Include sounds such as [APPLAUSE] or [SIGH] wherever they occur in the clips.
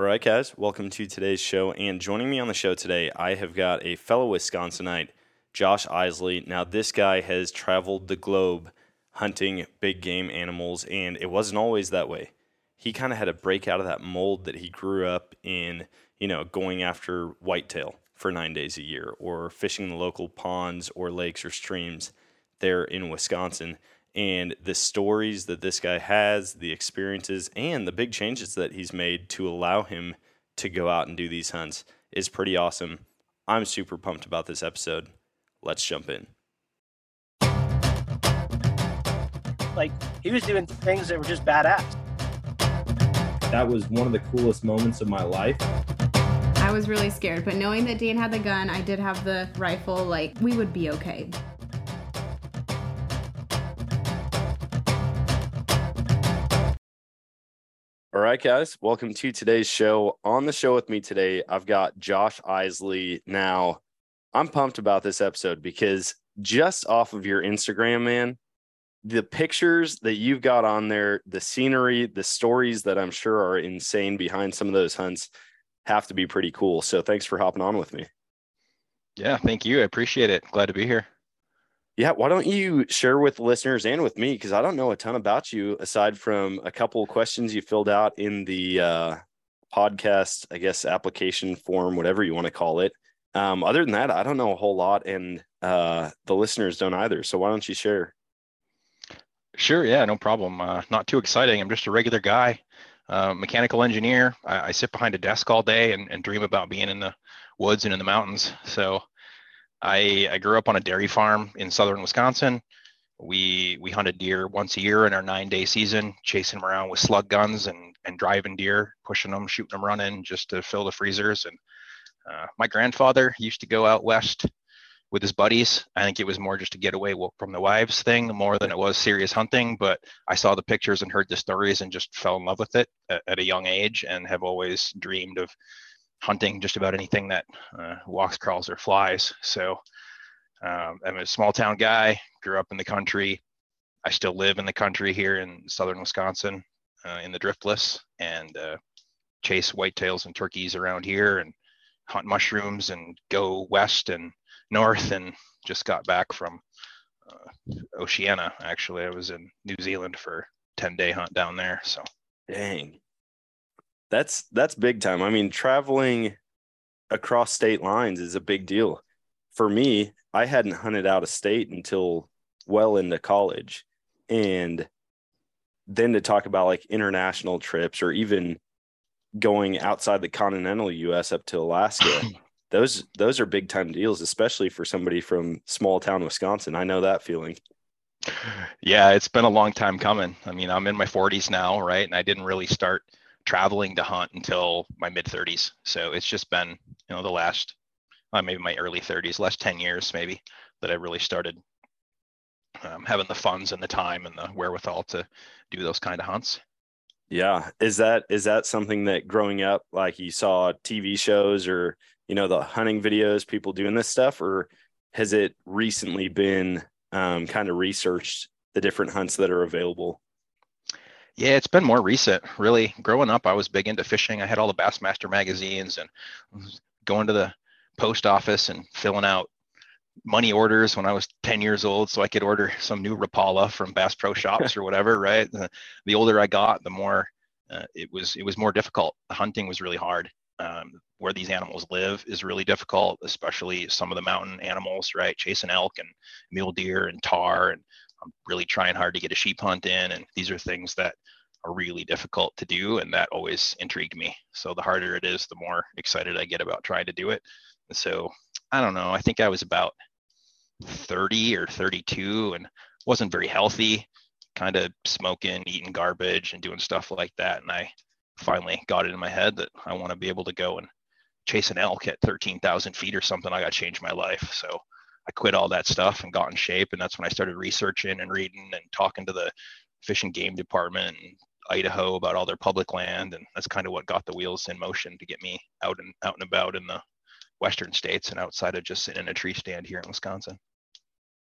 All right, guys, welcome to today's show. And joining me on the show today, I have got a fellow Wisconsinite, Josh Isely. Now, this guy has traveled the globe hunting big game animals, and it wasn't always that way. He kind of had to break out of that mold that he grew up in, you know, going after whitetail for nine days a year or fishing the local ponds or lakes or streams there in Wisconsin and the stories that this guy has, the experiences, and the big changes that he's made to allow him to go out and do these hunts is pretty awesome. I'm super pumped about this episode. Let's jump in. Like, he was doing things that were just badass. That was one of the coolest moments of my life. I was really scared, but knowing that Dan had the gun, I did have the rifle, like, we would be okay. All right, guys, welcome to today's show. On the show with me today, I've got Josh Isely. Now, I'm pumped about this episode because just off of your Instagram, man, the pictures that you've got on there, the scenery, the stories that I'm sure are insane behind some of those hunts have to be pretty cool. So, thanks for hopping on with me. Yeah, thank you. I appreciate it. Glad to be here. Yeah, why don't you share with listeners and with me because I don't know a ton about you aside from a couple of questions you filled out in the uh, podcast, I guess, application form, whatever you want to call it. Um, other than that, I don't know a whole lot, and uh, the listeners don't either. So why don't you share? Sure. Yeah, no problem. Uh, not too exciting. I'm just a regular guy, uh, mechanical engineer. I, I, sit behind a desk all day and, and dream about being in the woods and in the mountains. So I, I grew up on a dairy farm in southern Wisconsin. We we hunted deer once a year in our nine day season, chasing them around with slug guns and and driving deer, pushing them, shooting them, running just to fill the freezers. And uh, my grandfather used to go out west with his buddies. I think it was more just to get away from the wives thing more than it was serious hunting. But I saw the pictures and heard the stories and just fell in love with it at, at a young age and have always dreamed of hunting just about anything that uh, walks, crawls, or flies. So um, I'm a small town guy, grew up in the country. I still live in the country here in southern Wisconsin uh, in the driftless and uh, chase whitetails and turkeys around here and hunt mushrooms and go west and north and just got back from uh, Oceania. Actually, I was in New Zealand for 10 day hunt down there. So dang, that's that's big time. I mean, traveling across state lines is a big deal. For me, I hadn't hunted out of state until well into college. And then to talk about like international trips or even going outside the continental US up to Alaska, [LAUGHS] those those are big time deals, especially for somebody from small town Wisconsin. I know that feeling. Yeah, it's been a long time coming. I mean, I'm in my 40s now, right? And I didn't really start traveling to hunt until my mid 30s. So it's just been, you know, the last, uh, maybe my early 30s, last 10 years maybe that I really started um, having the funds and the time and the wherewithal to do those kind of hunts. Yeah, is that is that something that growing up, like you saw TV shows or you know the hunting videos, people doing this stuff, or has it recently been um, kind of researched the different hunts that are available? Yeah, it's been more recent, really. Growing up, I was big into fishing. I had all the Bassmaster magazines and going to the post office and filling out money orders when I was 10 years old so I could order some new Rapala from Bass Pro [LAUGHS] Shops or whatever, right? The, the, older I got, the more uh, it was it was more difficult. The hunting was really hard. Um, where these animals live is really difficult, especially some of the mountain animals, right? Chasing elk and mule deer and tahr, and I'm really trying hard to get a sheep hunt in, and these are things that are really difficult to do, and that always intrigued me. So the harder it is, the more excited I get about trying to do it. And so I don't know. I think I was about 30 or 32 and wasn't very healthy, kind of smoking, eating garbage, and doing stuff like that. And I finally got it in my head that I want to be able to go and chase an elk at 13,000 feet or something, I got to change my life. So I quit all that stuff and got in shape. And that's when I started researching and reading and talking to the fish and game department in Idaho about all their public land. And that's kind of what got the wheels in motion to get me out and out and about in the western states and outside of just sitting in a tree stand here in Wisconsin.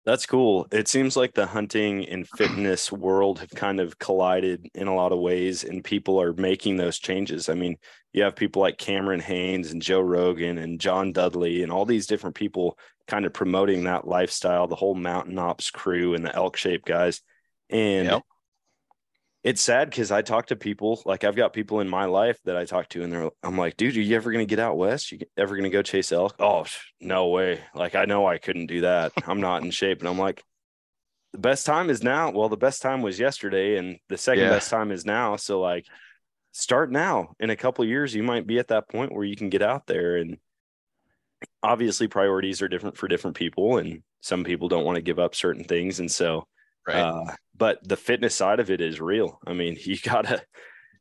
That's cool. It seems like the hunting and fitness world have kind of collided in a lot of ways, and people are making those changes. I mean, you have people like Cameron Hanes and Joe Rogan and John Dudley and all these different people kind of promoting that lifestyle, the whole mountain ops crew and the elk shape guys. And yep it's sad because I talk to people like I've got people in my life that I talk to, and they're I'm like, dude, are you ever gonna get out west? You ever gonna go chase elk? Oh, no way! Like I know I couldn't do that. [LAUGHS] I'm not in shape, and I'm like, the best time is now. Well, the best time was yesterday, and the second yeah. best time is now. So like, start now. In a couple years, you might be at that point where you can get out there, and obviously priorities are different for different people, and some people don't want to give up certain things, and so Right. Uh, but the fitness side of it is real. I mean, [LAUGHS] you gotta,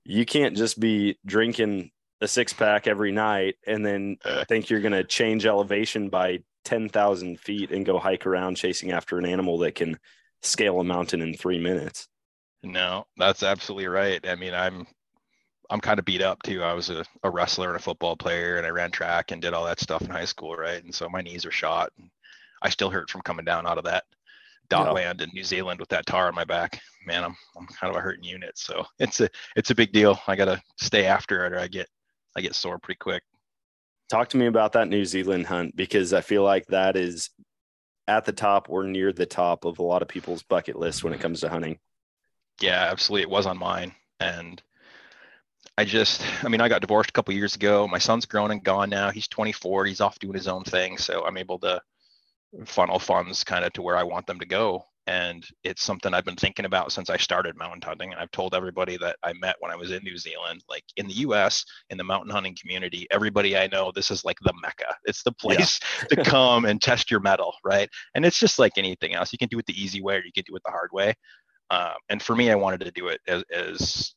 you can't just be drinking a six pack every night and then think you're gonna change elevation by ten thousand feet and go hike around chasing after an animal that can scale a mountain in three minutes. No, that's absolutely right. I mean, I'm I'm kind of beat up too. I was a, a wrestler and a football player, and I ran track and did all that stuff in high school, right? And so my knees are shot. And I still hurt from coming down out of that dot land in New Zealand with that tahr on my back. Man, I'm I'm kind of a hurting unit, so [LAUGHS] it's a it's a big deal. I gotta stay after it, or I get I get sore pretty quick. Talk to me about that New Zealand hunt because I feel like that is at the top or near the top of a lot of people's bucket list when it comes to hunting. Yeah, absolutely. It was on mine, and I just, I mean, I got divorced a couple years ago. My son's grown and gone now. He's 24. He's off doing his own thing, so I'm able to funnel funds kind of to where I want them to go. And it's something I've been thinking about since I started mountain hunting. And I've told everybody that I met when I was in New Zealand, like in the US, in the mountain hunting community, everybody I know, this is like the mecca. It's the place yeah. [LAUGHS] to come and test your metal, right? And it's just like anything else. You can do it the easy way or you can do it the hard way. Uh, and for me, I wanted to do it as, as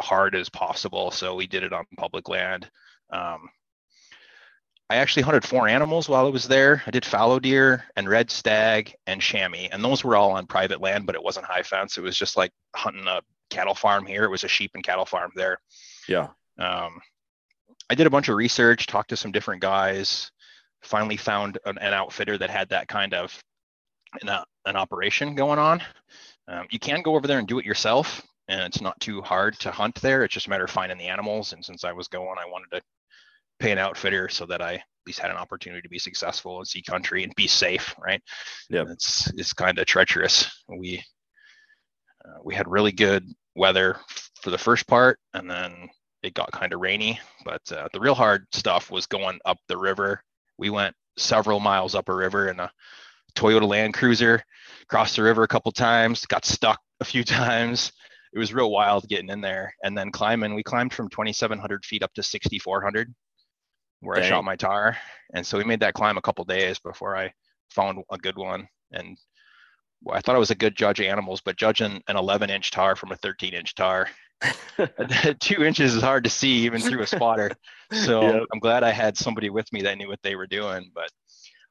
hard as possible. So we did it on public land. Um, I actually hunted four animals while I was there. I did fallow deer and red stag and chamois, and those were all on private land, but it wasn't high fence. It was just like hunting a cattle farm here. It was a sheep and cattle farm there. Yeah. Um, I did a bunch of research, talked to some different guys, finally found an, an outfitter that had that kind of an, uh, an operation going on. Um, you can go over there and do it yourself, and it's not too hard to hunt there. It's just a matter of finding the animals. And since I was going, I wanted to pay an outfitter so that I at least had an opportunity to be successful and see country and be safe, right? Yeah, it's it's kind of treacherous. We uh, we had really good weather for the first part, and then it got kind of rainy. But uh, the real hard stuff was going up the river. We went several miles up a river in a Toyota Land Cruiser, crossed the river a couple times, got stuck a few [LAUGHS] times. It was real wild getting in there, and then climbing. We climbed from 2,700 feet up to 6,400 where Dang. I shot my tahr. And so we made that climb a couple days before I found a good one. And well, I thought I was a good judge of animals, but judging an 11 inch tahr from a 13 inch tahr, [LAUGHS] [LAUGHS] two inches is hard to see even through a spotter. So [LAUGHS] yep. I'm glad I had somebody with me that knew what they were doing. But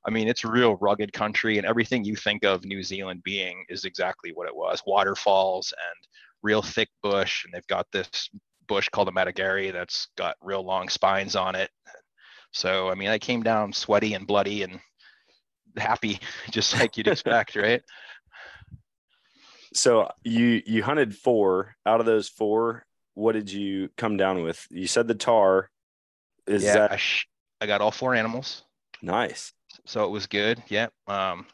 I mean, it's real rugged country, and everything you think of New Zealand being is exactly what it was waterfalls and real thick bush. And they've got this bush called the matagouri that's got real long spines on it. So, I mean, I came down sweaty and bloody and happy, [LAUGHS] just like you'd expect, [LAUGHS] right? So you you hunted four. Out of those four, what did you come down with? You said the tahr. Is yeah, that I, sh- I got all four animals. Nice. So it was good. Yeah. Um,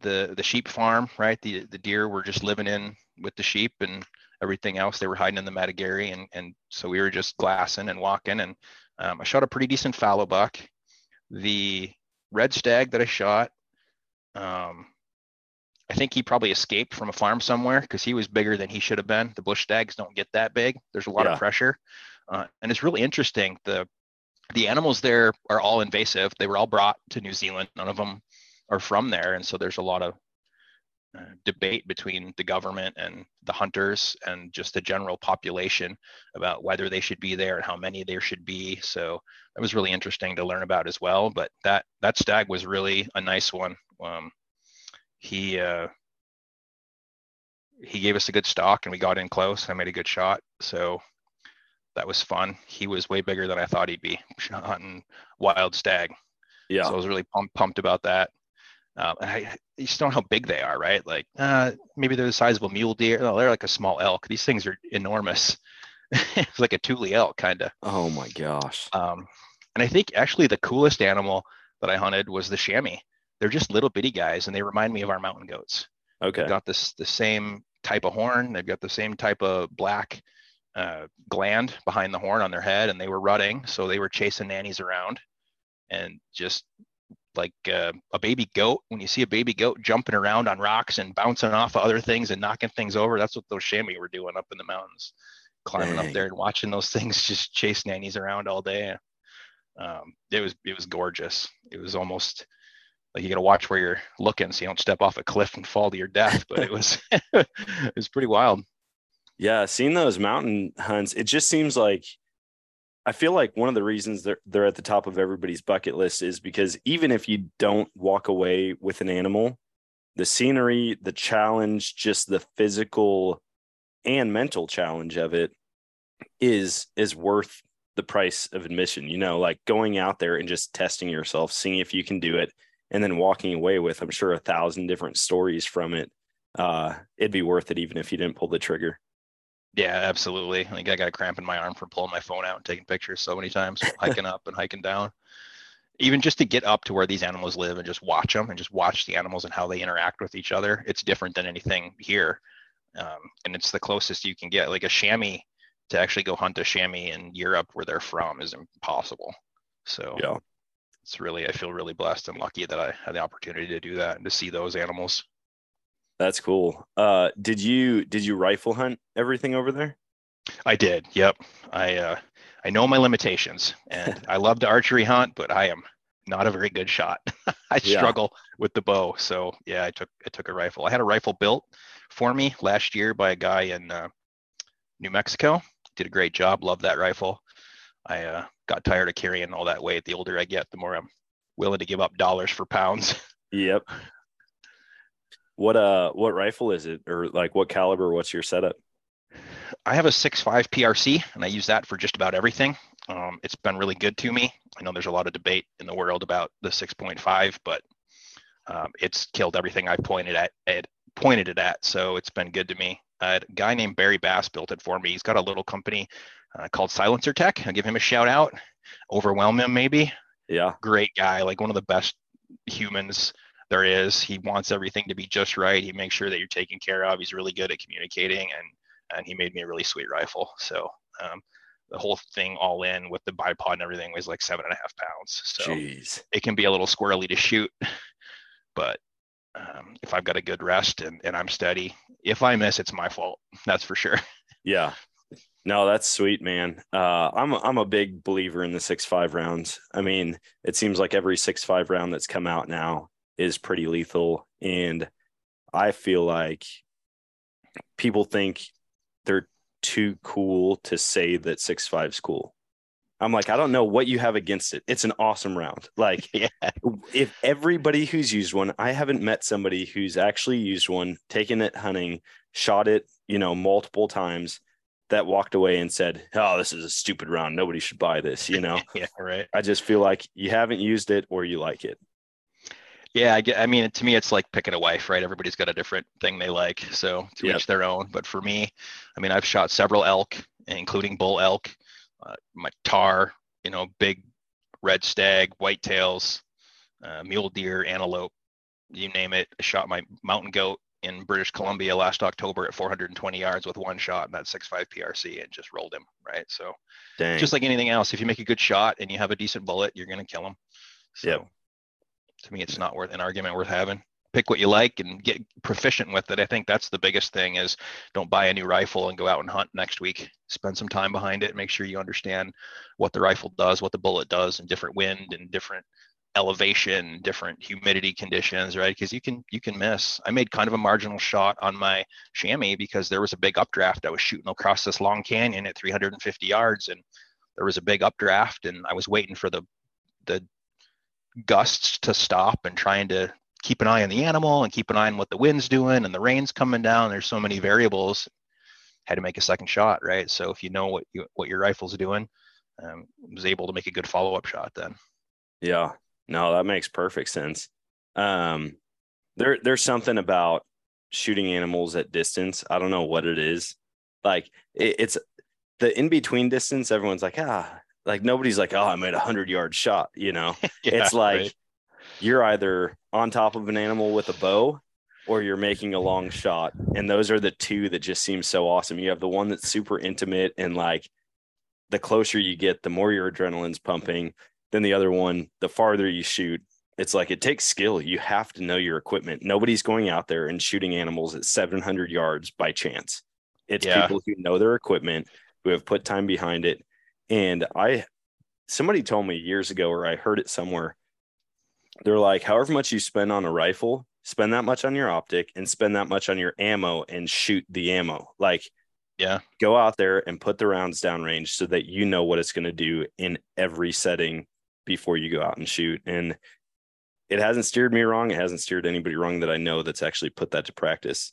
the the sheep farm, right? The the deer were just living in with the sheep and everything else. They were hiding in the matagouri, and and so we were just glassing and walking and um, I shot a pretty decent fallow buck. The red stag that I shot, um, I think he probably escaped from a farm somewhere because he was bigger than he should have been. The bush stags don't get that big. There's a lot yeah. of pressure, uh, and it's really interesting. the The animals there are all invasive. They were all brought to New Zealand. None of them are from there, and so there's a lot of debate between the government and the hunters and just the general population about whether they should be there and how many there should be. So that was really interesting to learn about as well. But that that stag was really a nice one. Um, he uh, he gave us a good stalk and we got in close. I made a good shot. So that was fun. He was way bigger than I thought he'd be [LAUGHS] hunting wild stag. Yeah. So I was really pumped, pumped about that. Um, and I, you just don't know how big they are, right? Like uh, maybe they're the size of a mule deer. No, they're like a small elk. These things are enormous. [LAUGHS] it's like a Tule elk, kind of. Oh my gosh. Um, and I think actually the coolest animal that I hunted was the chamois. They're just little bitty guys, and they remind me of our mountain goats. Okay. They've got this the same type of horn. They've got the same type of black uh, gland behind the horn on their head, and they were rutting, so they were chasing nannies around, and just like uh, a baby goat. When you see a baby goat jumping around on rocks and bouncing off of other things and knocking things over, that's what those chamois were doing up in the mountains, climbing Dang. up there and watching those [LAUGHS] things just chase nannies around all day. Um, it was it was gorgeous. It was almost like you got to watch where you're looking so you don't step off a cliff and fall to your death. But it was [LAUGHS] it was pretty wild. Yeah, seeing those mountain hunts, it just seems like I feel like one of the reasons they're they're at the top of everybody's bucket list is because even if you don't walk away with an animal, the scenery, the challenge, just the physical and mental challenge of it is is worth the price of admission. You know, like going out there and just testing yourself, seeing if you can do it, and then walking away with, I'm sure, a thousand different stories from it. Uh, it'd be worth it even if you didn't pull the trigger. Yeah, absolutely. Like I got a cramp in my arm from pulling my phone out and taking pictures so many times, hiking up and hiking down. Even just to get up to where these animals live and just watch them and just watch the animals and how they interact with each other. It's different than anything here. Um, and it's the closest you can get. Like a chamois to actually go hunt a chamois in Europe where they're from is impossible. So Yeah. it's really, I feel really blessed and lucky that I had the opportunity to do that and to see those animals. That's cool. Uh, did you did you rifle hunt everything over there? I did. Yep. I uh, I know my limitations, and [LAUGHS] I love to archery hunt, but I am not a very good shot. [LAUGHS] I Yeah. struggle with the bow. So yeah, I took I took a rifle. I had a rifle built for me last year by a guy in uh, New Mexico. Did a great job. Love that rifle. I uh, got tired of carrying all that weight. The older I get, the more I'm willing to give up dollars for pounds. Yep. [LAUGHS] What uh what rifle is it or like what caliber? What's your setup? I have a 6.5 PRC, and I use that for just about everything. Um, it's been really good to me. I know there's a lot of debate in the world about the 6.5, but um, it's killed everything I pointed at, it pointed it at. So it's been good to me. Uh, a guy named Barry Bass built it for me. He's got a little company uh, called Silencer Tech. I'll give him a shout out. Overwhelm him, maybe. Yeah. Great guy, like one of the best humans there is. He wants everything to be just right. He makes sure that you're taken care of. He's really good at communicating, and and he made me a really sweet rifle. So um, the whole thing all in with the bipod and everything was like seven and a half pounds. So Jeez. it can be a little squirrely to shoot, but um, if I've got a good rest and, and I'm steady, if I miss, it's my fault. That's for sure. [LAUGHS] Yeah. No, that's sweet, man. Uh, I'm a, I'm a big believer in the six five rounds. I mean, it seems like every six five round that's come out now is pretty lethal, and I feel like people think they're too cool to say that six five's cool. I'm like, I don't know what you have against it. It's an awesome round. Like, [LAUGHS] yeah. if everybody who's used one, I haven't met somebody who's actually used one, taken it hunting, shot it, you know, multiple times that walked away and said, Oh, this is a stupid round. Nobody should buy this. You know, [LAUGHS] Yeah. Right. I just feel like you haven't used it or you like it. Yeah, I, get, I mean, to me, it's like picking a wife, right? Everybody's got a different thing they like, so to Yep. each their own. But for me, I mean, I've shot several elk, including bull elk, uh, my tahr, you know, big red stag, whitetails, uh, mule deer, antelope, you name it. I shot my mountain goat in British Columbia last October at 420 yards with one shot in that 6.5 PRC and just rolled him, right? So Dang. just like anything else, if you make a good shot and you have a decent bullet, you're going to kill them. So Yep. To me, it's not worth an argument worth having. Pick what you like and get proficient with it. I think that's the biggest thing is don't buy a new rifle and go out and hunt next week. Spend some time behind it. Make sure you understand what the rifle does, what the bullet does, and different wind and different elevation, different humidity conditions, right? Because you can you can miss. I made kind of a marginal shot on my chamois because there was a big updraft. I was shooting across this long canyon at 350 yards, and there was a big updraft, and I was waiting for the the gusts to stop and trying to keep an eye on the animal and keep an eye on what the wind's doing and the rain's coming down. There's so many variables. Had to make a second shot, right? So if you know what you what your rifle's doing, um, was able to make a good follow up shot then. Yeah, no, that makes perfect sense. Um, there, there's something about shooting animals at distance. I don't know what it is. Like it, it's the in between distance. Everyone's like, ah, like nobody's like, oh, I made a hundred yard shot. You know, [LAUGHS] Yeah, it's like right. you're either on top of an animal with a bow or you're making a long shot. And those are the two that just seem so awesome. You have the one that's super intimate and like the closer you get, the more your adrenaline's pumping. Then the other one, the farther you shoot, it's like it takes skill. You have to know your equipment. Nobody's going out there and shooting animals at 700 yards by chance. It's Yeah. people who know their equipment, who have put time behind it. And I, somebody told me years ago, or I heard it somewhere. They're like, however much you spend on a rifle, spend that much on your optic and spend that much on your ammo and shoot the ammo. Like, Yeah. go out there and put the rounds downrange so that you know what it's going to do in every setting before you go out and shoot. And it hasn't steered me wrong. It hasn't steered anybody wrong that I know that's actually put that to practice.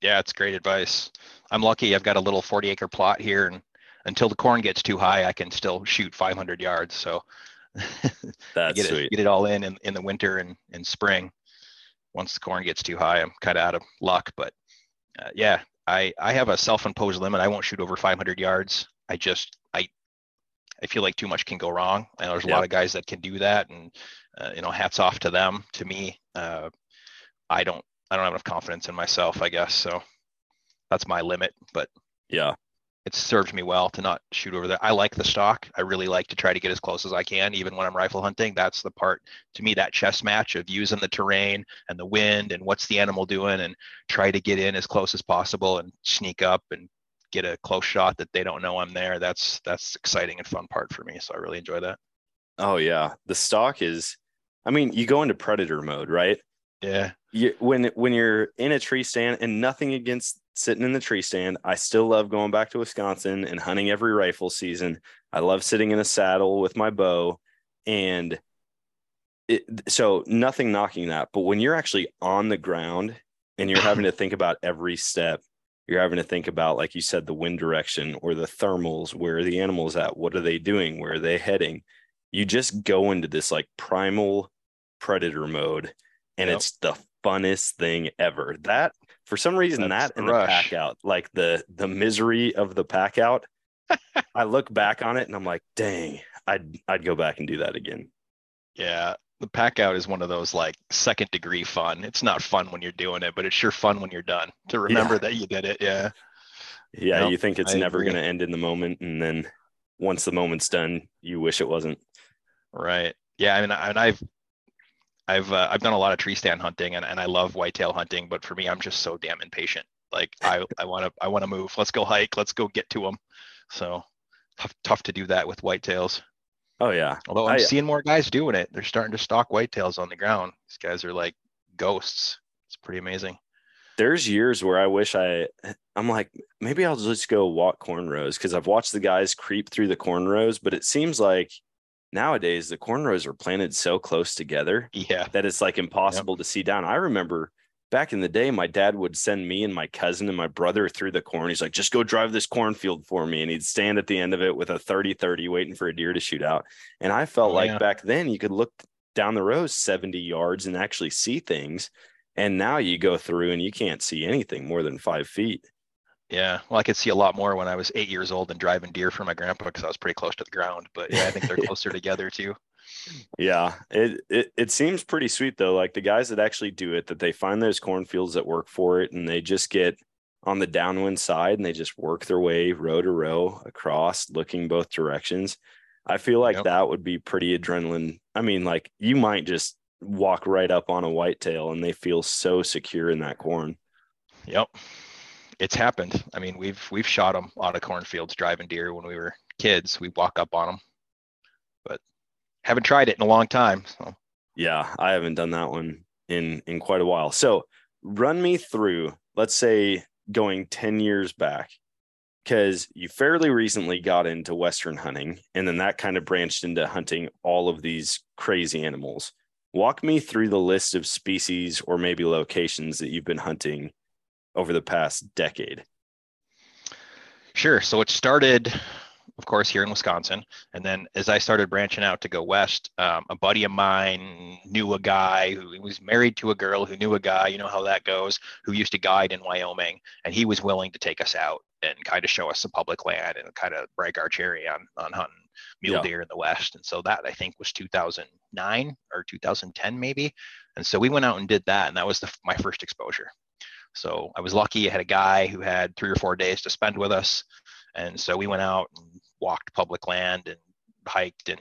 Yeah, it's great advice. I'm lucky I've got a little 40 acre plot here and until the corn gets too high, I can still shoot 500 yards. So [LAUGHS] That's get sweet. it, get it all in, in in the winter and in spring. Once the corn gets too high, I'm kind of out of luck. But uh, yeah, I I have a self-imposed limit. I won't shoot over 500 yards. I just I I feel like too much can go wrong. And there's a lot of guys that can do that, and uh, you know, hats off to them. To me, uh, I don't I don't have enough confidence in myself. I guess so. That's my limit, but Yeah. It's served me well to not shoot over there. I like the stock. I really like to try to get as close as I can, even when I'm rifle hunting. That's the part to me that chess match of using the terrain and the wind and what's the animal doing and try to get in as close as possible and sneak up and get a close shot that they don't know I'm there. That's that's exciting and fun part for me. So I really enjoy that. Oh yeah. The stock is I mean, you go into predator mode, right? Yeah. you when when you're in a tree stand and nothing against sitting in the tree stand. I still love going back to wisconsin and hunting every rifle season. I love sitting in a saddle with my bow and it, so nothing knocking that. But when you're actually on the ground and you're having to think about every step you're having to think about like you said the wind direction or the thermals where are the animals at? What are they doing? Where are they heading? You just go into this like primal predator mode and Yep. it's the funnest thing ever. That for some reason That's that and the pack out, like the the misery of the pack out. [LAUGHS] I look back on it and I'm like, dang, I'd I'd go back and do that again. Yeah. The pack out is one of those like second degree fun. It's not fun when you're doing it, but it's sure fun when you're done to remember that you did it. Yeah. Yeah, Yep, you think it's I never agree. gonna end in the moment, and then once the moment's done, you wish it wasn't. Right. Yeah. I mean, I, and I've, I've, uh, I've done a lot of tree stand hunting and, and I love whitetail hunting, but for me, I'm just so damn impatient. Like I, I want to, I want to move. Let's go hike. Let's go get to them. So tough, tough to do that with whitetails. Oh yeah. Although I'm I- seeing more guys doing it. They're starting to stalk whitetails on the ground. These guys are like ghosts. It's pretty amazing. there's years where I wish I I'm like maybe I'll just go walk corn rows because I've watched the guys creep through the corn rows, but it seems like nowadays the corn rows are planted so close together Yeah. that it's like impossible to see down. I remember back in the day, my dad would send me and my cousin and my brother through the corn. He's like, just go drive this cornfield for me. And he'd stand at the end of it with a 30 30 waiting for a deer to shoot out. And I felt Oh, like yeah. back then you could look down the row 70 yards and actually see things. And now you go through and you can't see anything more than five feet. Yeah. Well, I could see a lot more when I was eight years old and driving deer for my grandpa because I was pretty close to the ground. But yeah, I think they're closer [LAUGHS] together too. Yeah, it, it it seems pretty sweet though. Like the guys that actually do it, that they find those cornfields that work for it, and they just get on the downwind side and they just work their way row to row across, looking both directions. I feel like Yep. that would be pretty adrenaline. I mean, like you might just walk right up on a whitetail and they feel so secure in that corn. Yep. It's happened. I mean, we've we've shot them out of cornfields driving deer when we were kids. We walk up on them, but haven't tried it in a long time. So Yeah, I haven't done that one in in quite a while. So run me through, let's say going 10 years back, because you fairly recently got into Western hunting, and then that kind of branched into hunting all of these crazy animals. Walk me through the list of species or maybe locations that you've been hunting over the past decade. Sure. So it started of course, here in Wisconsin. And then as I started branching out to go west, um, a buddy of mine knew a guy who was married to a girl who knew a guy, you know how that goes, who used to guide in Wyoming. And he was willing to take us out and kind of show us some public land and kind of break our cherry on, on hunting mule yeah. deer in the West. And so that I think was 2009 or 2010 maybe. And so we went out and did that. And that was the, my first exposure. So I was lucky. I had a guy who had three or four days to spend with us. And so we went out and walked public land and hiked and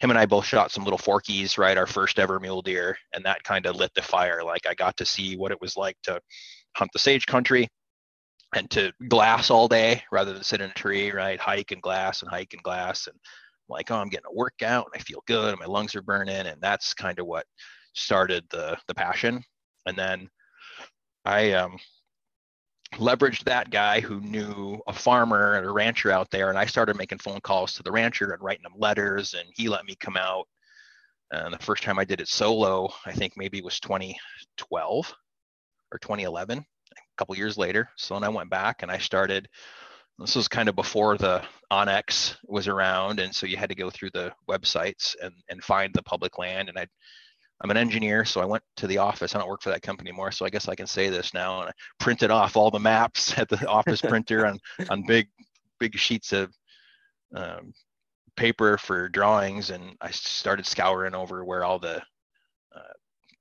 him and I both shot some little forkies, right? Our first ever mule deer. And that kind of lit the fire. Like I got to see what it was like to hunt the sage country and to glass all day rather than sit in a tree, right? Hike and glass and hike and glass. And I'm like, oh, I'm getting a workout and I feel good and my lungs are burning. And that's kind of what started the the passion. And then I um leveraged that guy who knew a farmer and a rancher out there and i started making phone calls to the rancher and writing them letters and he let me come out. And the first time i did it solo i think maybe it was 2012 or 2011 a couple years later. So then i went back and i started this was kind of before the onX was around and so you had to go through the websites and, and find the public land and i'd I'm an engineer, so I went to the office. I don't work for that company anymore, so I guess I can say this now. And I printed off all the maps at the office printer on on big big sheets of um, paper for drawings, and I started scouring over where all the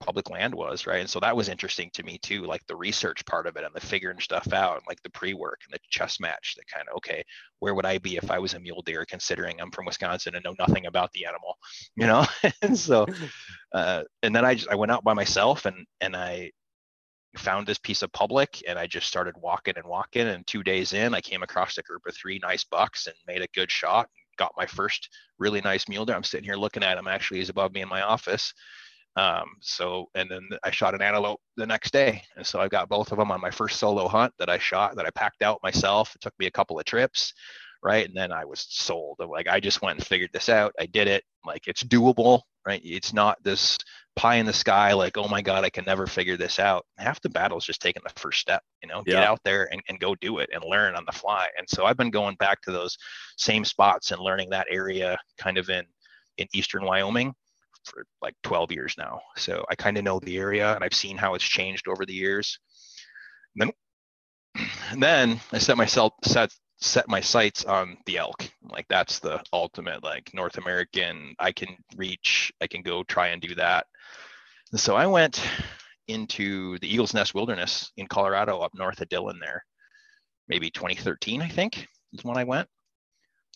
public land was, right? And so that was interesting to me too, like the research part of it and the figuring stuff out, and like the pre-work and the chess match. That kind of okay, where would I be if I was a mule deer? Considering I'm from Wisconsin and know nothing about the animal, [LAUGHS] you know. [LAUGHS] and so, [LAUGHS] uh, and then I just I went out by myself and and I found this piece of public and I just started walking and walking. And two days in, I came across a group of three nice bucks and made a good shot. Got my first really nice mule deer. I'm sitting here looking at him. Actually, he's above me in my office um, so, and then I shot an antelope the next day. And so I got both of them on my first solo hunt that I shot, that I packed out myself. It took me a couple of trips, right? And then I was sold. like, I just went and figured this out. I did it. Like, it's doable, right? It's not this pie in the sky, like, oh my God, I can never figure this out. Half the battle is just taking the first step, you know, yeah. get out there and, and go do it and learn on the fly. And so I've been going back to those same spots and learning that area kind of in, in Eastern Wyoming for like 12 years now. So I kind of know the area and I've seen how it's changed over the years. And then, and then I set myself set set my sights on the elk. Like that's the ultimate like North American. I can reach. I can go try and do that. And so I went into the Eagles Nest Wilderness in Colorado, up north of Dillon. There, maybe 2013, I think is when I went.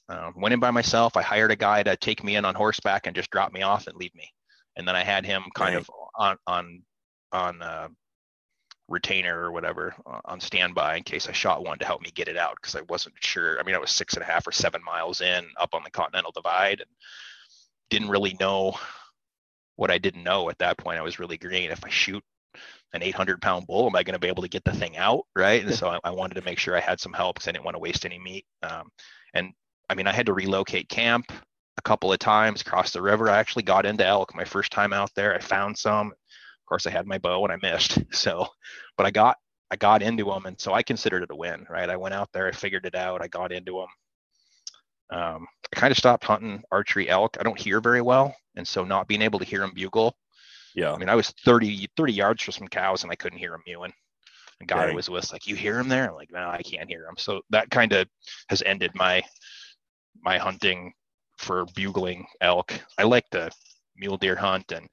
Um, went in by myself. I hired a guy to take me in on horseback and just drop me off and leave me. And then I had him kind right. of on on on uh, retainer or whatever uh, on standby in case I shot one to help me get it out because I wasn't sure. I mean, I was six and a half or seven miles in up on the Continental Divide and didn't really know what I didn't know at that point. I was really green. If I shoot an 800 pound bull, am I going to be able to get the thing out? Right. And so I, I, wanted to make sure I had some help because I didn't want to waste any meat. Um, and I mean, I had to relocate camp a couple of times across the river. I actually got into elk my first time out there. I found some. Of course, I had my bow and I missed. [LAUGHS] So, but I got I got into them, and so I considered it a win. Right? I went out there, I figured it out, I got into them. Um, I kind of stopped hunting archery elk. I don't hear very well, and so not being able to hear them bugle. Yeah. I mean, I was 30 30 yards from some cows, and I couldn't hear them mewing. The guy was with like, "You hear him there?" I'm like, "No, I can't hear him." So that kind of has ended my my hunting for bugling elk. I like the mule deer hunt and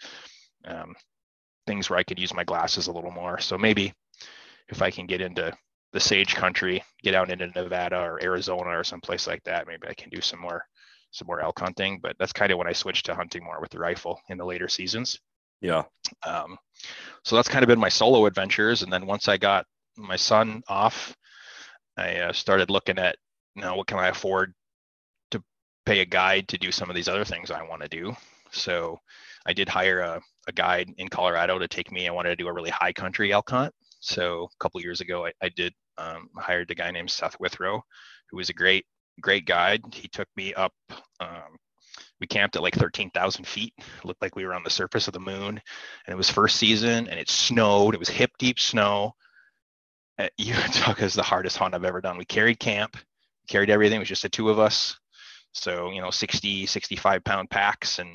um, things where I could use my glasses a little more. So maybe if I can get into the sage country, get out into Nevada or Arizona or someplace like that, maybe I can do some more some more elk hunting. But that's kind of when I switched to hunting more with the rifle in the later seasons. Yeah. Um, so that's kind of been my solo adventures. And then once I got my son off, I uh, started looking at you know what can I afford pay a guide to do some of these other things I want to do. So I did hire a, a guide in Colorado to take me. I wanted to do a really high country elk hunt. So a couple years ago, I, I did um, hired a guy named Seth Withrow, who was a great great guide. He took me up. Um, we camped at like 13,000 feet. It looked like we were on the surface of the moon, and it was first season, and it snowed. It was hip deep snow. Uh, [LAUGHS] Utah is the hardest hunt I've ever done. We carried camp, carried everything. It was just the two of us. So, you know, 60, 65 pound packs. And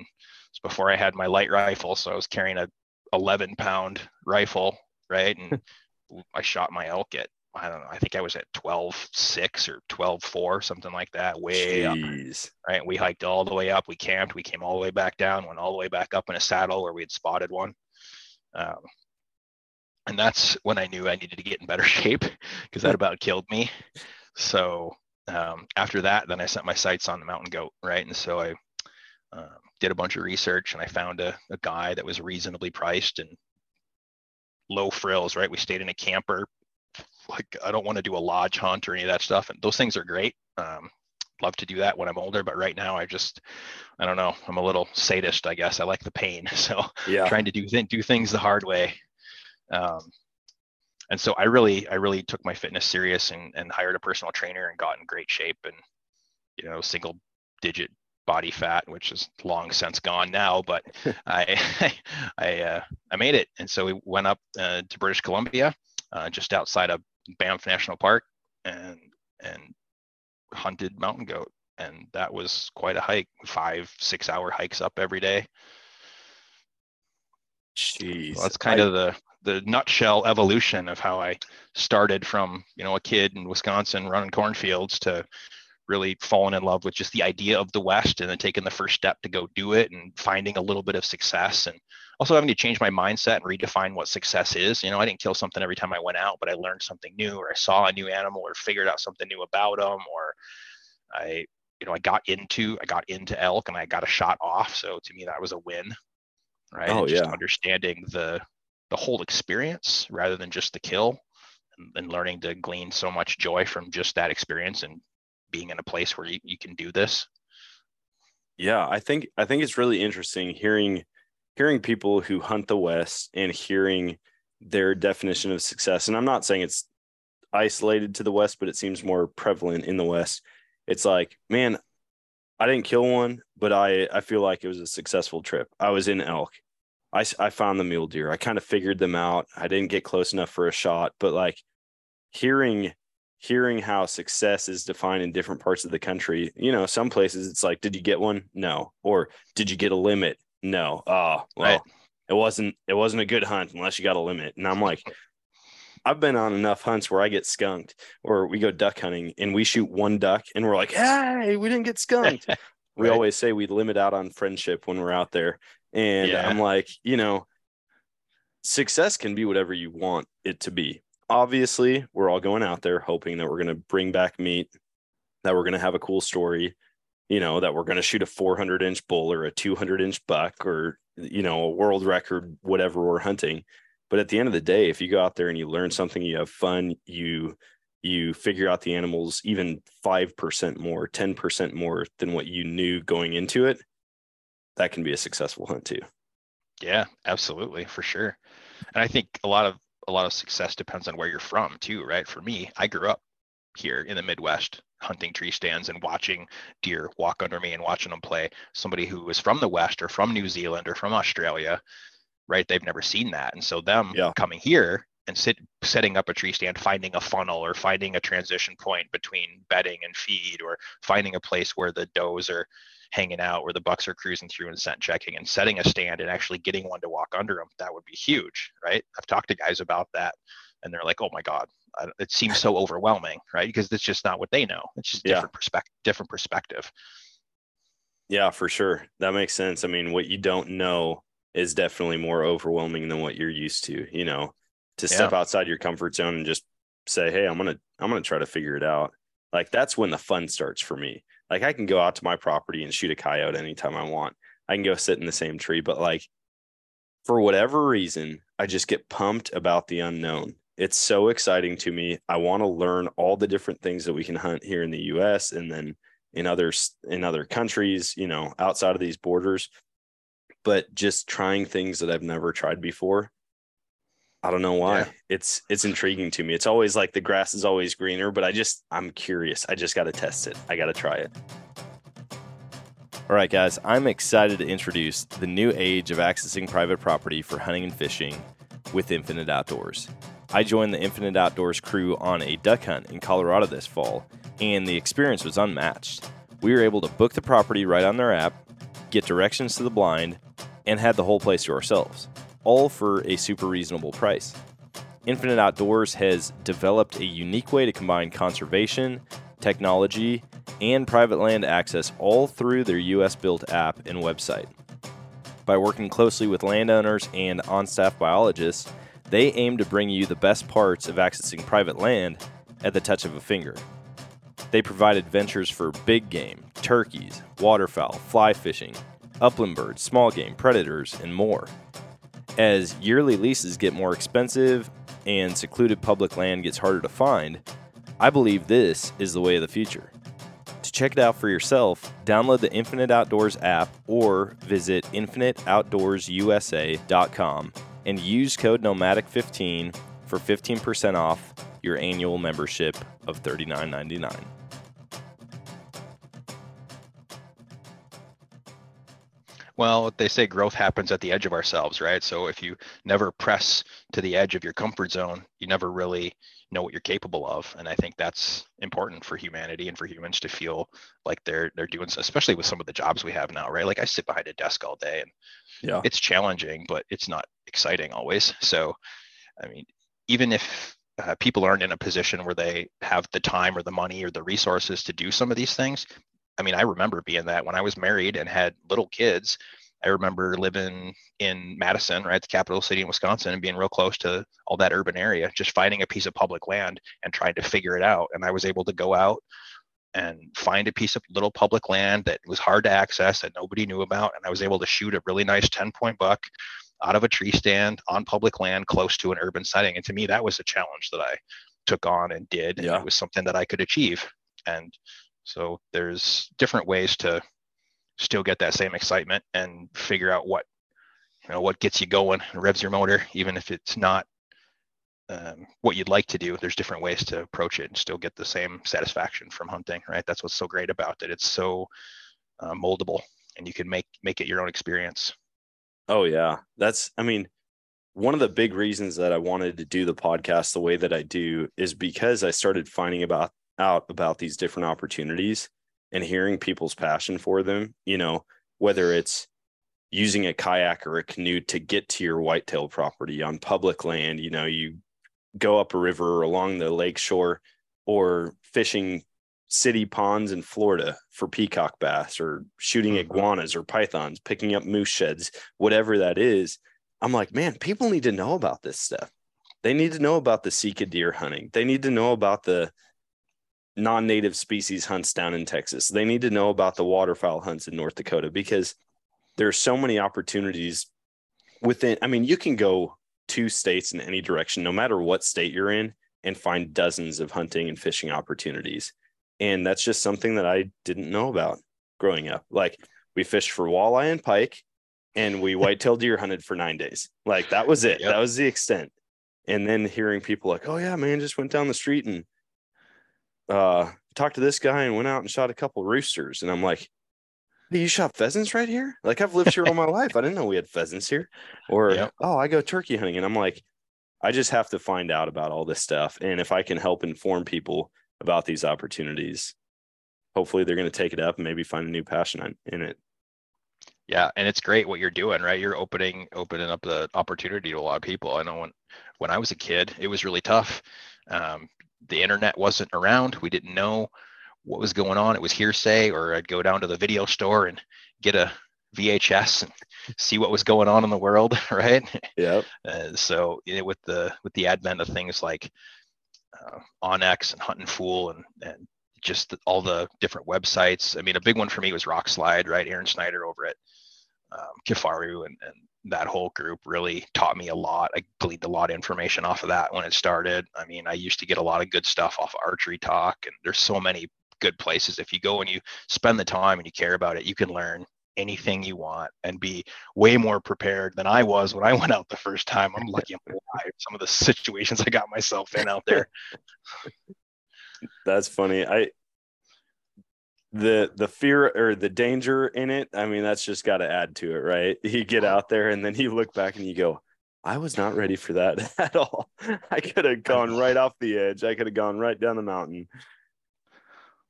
it's before I had my light rifle. So I was carrying a 11 pound rifle, right? And [LAUGHS] I shot my elk at, I don't know, I think I was at 12, 6 or 12, 4, something like that, way Jeez. up. Right. We hiked all the way up. We camped. We came all the way back down, went all the way back up in a saddle where we had spotted one. Um, and that's when I knew I needed to get in better [LAUGHS] shape because that about killed me. So um, after that, then I set my sights on the mountain goat, right? And so I uh, did a bunch of research and I found a, a guy that was reasonably priced and low frills, right? We stayed in a camper. Like I don't want to do a lodge hunt or any of that stuff, and those things are great. Um, love to do that when I'm older, but right now I just, I don't know, I'm a little sadist, I guess. I like the pain, [LAUGHS] so Yeah. trying to do th- do things the hard way. Um, and so I really, I really took my fitness serious and, and hired a personal trainer and got in great shape and, you know, single digit body fat, which is long since gone now, but [LAUGHS] I, [LAUGHS] I, uh, I made it. And so we went up uh, to British Columbia, uh, just outside of Banff National Park and, and hunted mountain goat. And that was quite a hike, five, six hour hikes up every day. Jeez. So that's kind I- of the the nutshell evolution of how I started from you know a kid in Wisconsin running cornfields to really falling in love with just the idea of the West and then taking the first step to go do it and finding a little bit of success and also having to change my mindset and redefine what success is. You know, I didn't kill something every time I went out, but I learned something new or I saw a new animal or figured out something new about them or I you know I got into I got into elk and I got a shot off. So to me that was a win. Right. Oh, and just yeah. understanding the the whole experience rather than just the kill and, and learning to glean so much joy from just that experience and being in a place where you, you can do this Yeah, I think I think it's really interesting hearing hearing people who hunt the West and hearing their definition of success. And I'm not saying it's isolated to the West, but it seems more prevalent in the West. It's like, man, I didn't kill one, but I I feel like it was a successful trip. I was in elk. I I found the mule deer. I kind of figured them out. I didn't get close enough for a shot, but like hearing hearing how success is defined in different parts of the country. You know, some places it's like, did you get one? No. Or did you get a limit? No. Oh, well, Right. it wasn't it wasn't a good hunt unless you got a limit. And I'm like, I've been on enough hunts where I get skunked or we go duck hunting and we shoot one duck and we're like, hey, we didn't get [LAUGHS] skunked. We Right. always say we limit out on friendship when we're out there. And Yeah. I'm like, you know, success can be whatever you want it to be. Obviously, we're all going out there hoping that we're going to bring back meat, that we're going to have a cool story, you know, that we're going to shoot a 400 inch bull or a 200 inch buck or, you know, a world record, whatever we're hunting. But at the end of the day, if you go out there and you learn something, you have fun, you, you figure out the animals even 5% more, 10% more than what you knew going into it, that can be a successful hunt too. yeah absolutely for sure. And i think a lot of a lot of success depends on where you're from too right? For me i grew up here in the midwest hunting tree stands and watching deer walk under me and watching them play. Somebody who was from the west or from new zealand or from australia right? They've never seen that. And so them Yeah. coming here and sit, setting up a tree stand finding a funnel or finding a transition point between bedding and feed or finding a place where the does are hanging out where the bucks are cruising through and scent checking and setting a stand and actually getting one to walk under them that would be huge right i've talked to guys about that and they're like oh my god it seems so overwhelming right because it's just not what they know it's just Yeah. different perspective different perspective Yeah, for sure. That makes sense. I mean, what you don't know is definitely more overwhelming than what you're used to, you know, to step outside your comfort zone and just say, Hey, I'm to, I'm to try to figure it out. Like that's when the fun starts for me. Like I can go out to my property and shoot a coyote anytime I want. I can go sit in the same tree, but like for whatever reason, I just get pumped about the unknown. It's so exciting to me. I want to learn all the different things that we can hunt here in the US and then in others in other countries, you know, outside of these borders. but just trying things that I've never tried before. I don't know why. Yeah. It's it's intriguing to me. It's always like the grass is always greener, but I just I'm curious. I just got to test it. I got to try it. All right, guys, I'm excited to introduce the new age of accessing private property for hunting and fishing with Infinite Outdoors. I joined the Infinite Outdoors crew on a duck hunt in Colorado this fall, and the experience was unmatched. We were able to book the property right on their app, get directions to the blind, and had the whole place to ourselves, all for a super reasonable price. Infinite Outdoors has developed a unique way to combine conservation, technology, and private land access all through their US built app and website. By working closely with landowners and on staff biologists, they aim to bring you the best parts of accessing private land at the touch of a finger. They provide adventures for big game, turkeys, waterfowl, fly fishing, upland birds, small game, predators, and more. As yearly leases get more expensive and secluded public land gets harder to find, I believe this is the way of the future. To check it out for yourself, download the Infinite Outdoors app or visit infiniteoutdoorsusa.com and use code NOMADIC15 for 15% off your annual membership of $39.99. Well, they say growth happens at the edge of ourselves, right? So if you never press to the edge of your comfort zone, you never really know what you're capable of. And I think that's important for humanity and for humans to feel like they're they're doing, especially with some of the jobs we have now, right? Like I sit behind a desk all day, and Yeah. it's challenging, but it's not exciting always. So, I mean, even if uh, people aren't in a position where they have the time or the money or the resources to do some of these things, I mean, I remember being that when I was married and had little kids. I remember living in Madison, right, the capital city in Wisconsin, and being real close to all that urban area, just finding a piece of public land and trying to figure it out. And I was able to go out and find a piece of little public land that was hard to access that nobody knew about. And I was able to shoot a really nice 10 point buck out of a tree stand on public land close to an urban setting. And to me, that was a challenge that I took on and did. And it was something that I could achieve. And so there's different ways to still get that same excitement and figure out what you know what gets you going and revs your motor even if it's not um, what you'd like to do there's different ways to approach it and still get the same satisfaction from hunting right? That's what's so great about it. It's so uh, moldable and you can make make it your own experience. Oh yeah. That's I mean, one of the big reasons that I wanted to do the podcast the way that I do is because I started finding about out about these different opportunities and hearing people's passion for them, you know, whether it's using a kayak or a canoe to get to your whitetail property on public land, you know, you go up a river or along the lake shore or fishing city ponds in Florida for peacock bass or shooting Mhm. iguanas or pythons, picking up moose sheds, whatever that is. I'm like, man, people need to know about this stuff. They need to know about the Sika deer hunting. They need to know about the non-native species hunts down in Texas. They need to know about the waterfowl hunts in North Dakota because there are so many opportunities within I mean, you can go two states in any direction, no matter what state you're in, and find dozens of hunting and fishing opportunities. And that's just something that I didn't know about growing up. Like we fished for walleye and pike and we [LAUGHS] whitetail deer hunted for nine days. Like that was it. Yep. That was the extent. And then hearing people like, oh yeah, man, just went down the street and uh talked to this guy and went out and shot a couple roosters. And I'm like, hey, you shot pheasants right here? Like I've lived here all my [LAUGHS] life. I didn't know we had pheasants here. Or Yep. oh, I go turkey hunting. And I'm like, I just have to find out about all this stuff. And if I can help inform people about these opportunities, hopefully they're going to take it up and maybe find a new passion in it. yeah and it's great what you're doing right you're opening opening up the opportunity to a lot of people i know when when i was a kid it was really tough um, the internet wasn't around we didn't know what was going on it was hearsay or i'd go down to the video store and get a vhs and [LAUGHS] see what was going on in the world [LAUGHS] right Yep. uh, so you know, with the with the advent of things like uh, onX and Hunt and Fool and and just all the different websites. I mean, a big one for me was Rokslide, right? Aron Snyder over at um, Kifaru and, and that whole group really taught me a lot. I gleaned a lot of information off of that when it started. I mean, I used to get a lot of good stuff off of Archery Talk, and there's so many good places. If you go and you spend the time and you care about it, you can learn anything you want and be way more prepared than I was when I [LAUGHS] went out the first time. I'm lucky I'm alive. Some of the [LAUGHS] situations I got myself in out there. [LAUGHS] That's funny. I the the fear or the danger in it, I mean, that's just got to add to it, right? [LAUGHS] You get out there and then you look back and you go, I was not ready for that [LAUGHS] at all. I could have gone right off the edge. I could have gone right down the mountain.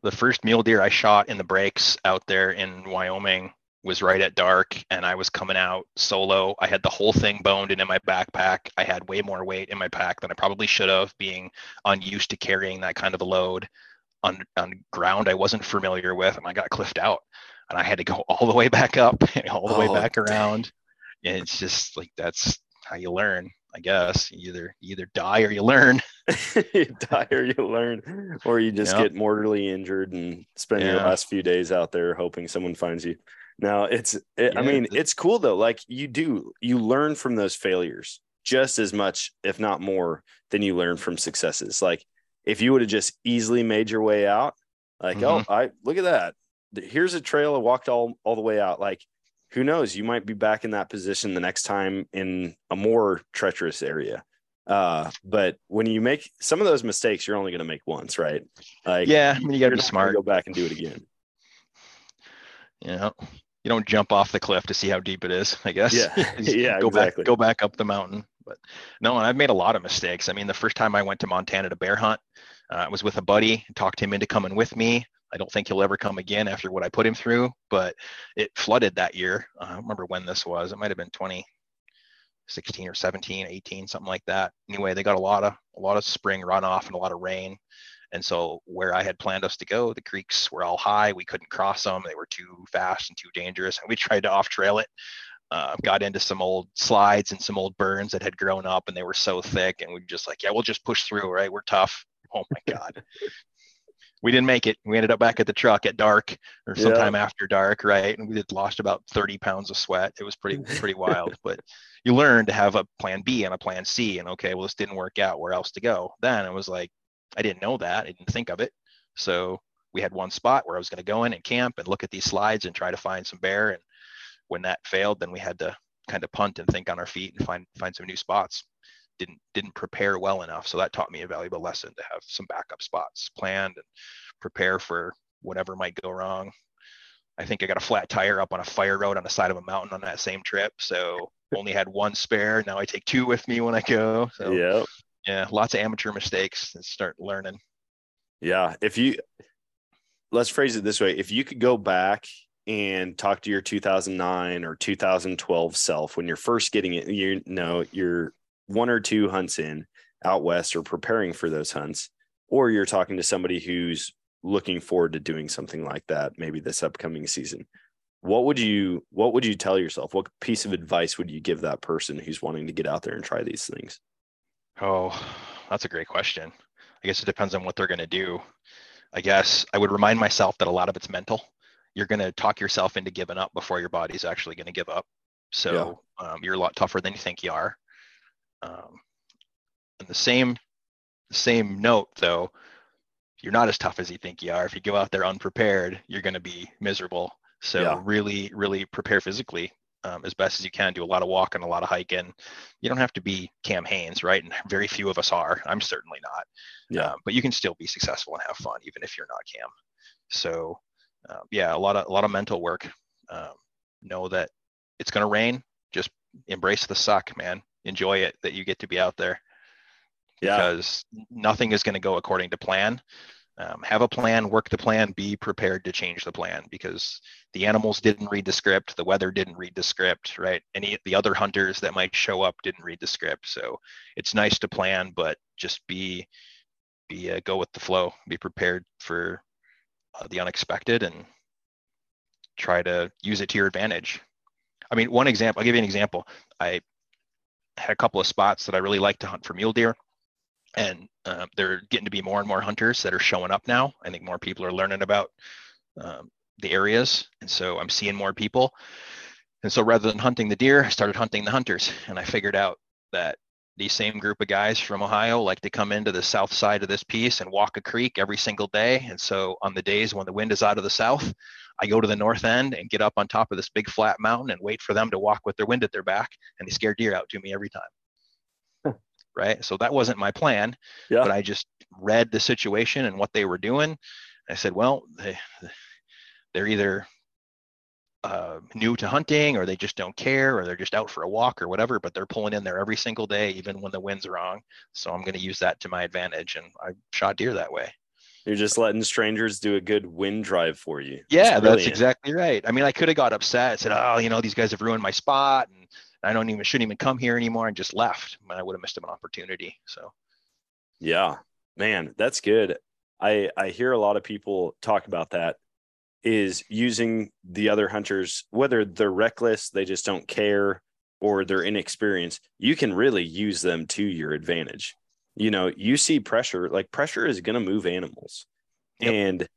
The first mule deer I shot in the breaks out there in Wyoming was right at dark and I was coming out solo. I had the whole thing boned and in my backpack. I had way more weight in my pack than I probably should have, being unused to carrying that kind of a load on, on ground I wasn't familiar with. And I got cliffed out and I had to go [LAUGHS] all the way back up and [LAUGHS] all the oh, way back dang. around. And it's just like that's how you learn, I guess. You either you either die or you learn. you [LAUGHS] die or you learn, or you just yep. get mortally injured and spend yeah. your last few days out there hoping someone finds you. Now it's, it, yeah, I mean, it's cool though. Like you do, you learn from those failures just as much, if not more, than you learn from successes. Like if you would have just easily made your way out, like, oh, mm-hmm. oh, I look at that. Here's a trail I walked all all the way out. Like, who knows? You might be back in that position the next time in a more treacherous area. Uh, but when you make some of those mistakes, you're only going to make once, right? Like, yeah, I mean, you got to be smart. Go back and do it again. Yeah, you don't jump off the cliff to see how deep it is. I guess. Yeah. [LAUGHS] yeah. Go exactly. back. Go back up the mountain. But no, and I've made a lot of mistakes. I mean, the first time I went to Montana to bear hunt, uh, I was with a buddy. Talked him into coming with me. I don't think he'll ever come again after what I put him through. But it flooded that year. Uh, I don't remember when this was. It might have been 2016 or 17, 18, something like that. Anyway, they got a lot of a lot of spring runoff and a lot of rain. And so where I had planned us to go, the creeks were all high. We couldn't cross them. They were too fast and too dangerous. And we [LAUGHS] tried to off trail it. Uh, got into some old slides and some old burns that had grown up and they were so thick. And we just like, yeah, we'll just push through, right? We're tough. Oh my [LAUGHS] God. we didn't make it. We ended up back at the truck at dark or sometime yeah. after dark, right? And we had lost about 30 pounds of sweat. It was pretty, [LAUGHS] pretty wild. But you learn to have a plan B and a plan C. And okay, well, this didn't work out. Where else to go? Then it was like, I didn't know that. I didn't think of it. So we had one spot where I was going to go in and camp and look at these slides and try to find some bear. And when that failed, then we had to kind of punt and think on our feet and find find some new spots. Didn't didn't prepare well enough. So that taught me a valuable lesson to have some backup spots planned and prepare for whatever might go wrong. I think I got a flat tire up on a fire road on the side of a mountain on that same trip. So only had one spare. Now I take two with me when I go. So yeah, yeah, lots of amateur mistakes and start learning. Yeah. If you, let's phrase it this way if you could go back and talk to your 2009 or 2012 self when you're first getting it, you know, you're one or two hunts in out west or preparing for those hunts, or you're talking to somebody who's looking forward to doing something like that maybe this upcoming season what would you what would you tell yourself what piece of advice would you give that person who's wanting to get out there and try these things Oh, that's a great question. I guess it depends on what they're going to do. I guess I would remind myself that a lot of it's mental. You're going to talk yourself into giving up before your body's actually going to give up. So yeah. um, you're a lot tougher than you think you are. Um, and the same, same note though, you're not as tough as you think you are. If you go out there unprepared, you're going to be miserable. So yeah. really, really prepare physically um, as best as you can. Do a lot of walking, a lot of hiking. You don't have to be Cam Hanes, right? And very few of us are. I'm certainly not. Yeah. Um, but you can still be successful and have fun, even if you're not Cam. So, uh, yeah, a lot of a lot of mental work. Um, know that it's going to rain. Just embrace the suck, man. Enjoy it that you get to be out there. Yeah. Because nothing is going to go according to plan um, have a plan, work the plan, be prepared to change the plan because the animals didn't read the script, the weather didn't read the script, right? Any the other hunters that might show up didn't read the script. So it's nice to plan, but just be be uh, go with the flow, be prepared for uh, the unexpected, and try to use it to your advantage. I mean, one example. I'll give you an example. I had a couple of spots that I really like to hunt for mule deer and uh, they're getting to be more and more hunters that are showing up now. I think more people are learning about um, the areas, and so I'm seeing more people. And so rather than hunting the deer, I started hunting the hunters, and I figured out that these same group of guys from Ohio like to come into the south side of this piece and walk a creek every single day. And so on the days when the wind is out of the south, I go to the north end and get up on top of this big flat mountain and wait for them to walk with their wind at their back, and they scare deer out to me every time. right. So that wasn't my plan, Yeah. but I just read the situation and what they were doing. I said, well, they, they're either uh, new to hunting or they just don't care or they're just out for a walk or whatever, but they're pulling in there every single day, even when the wind's wrong. So I'm going to use that to my advantage. And I shot deer that way. You're just letting strangers do a good wind drive for you. Yeah, that's exactly right. I mean, I could have got upset and said, oh, you know, these guys have ruined my spot and I don't even, shouldn't even come here anymore and just left. I, I would have missed an opportunity. So Yeah, man, that's good. I I hear a lot of people talk about that is using the other hunters, whether they're reckless, they just don't care, or they're inexperienced. You can really use them to your advantage. You know, you see pressure, like pressure is going to move animals, Yep. and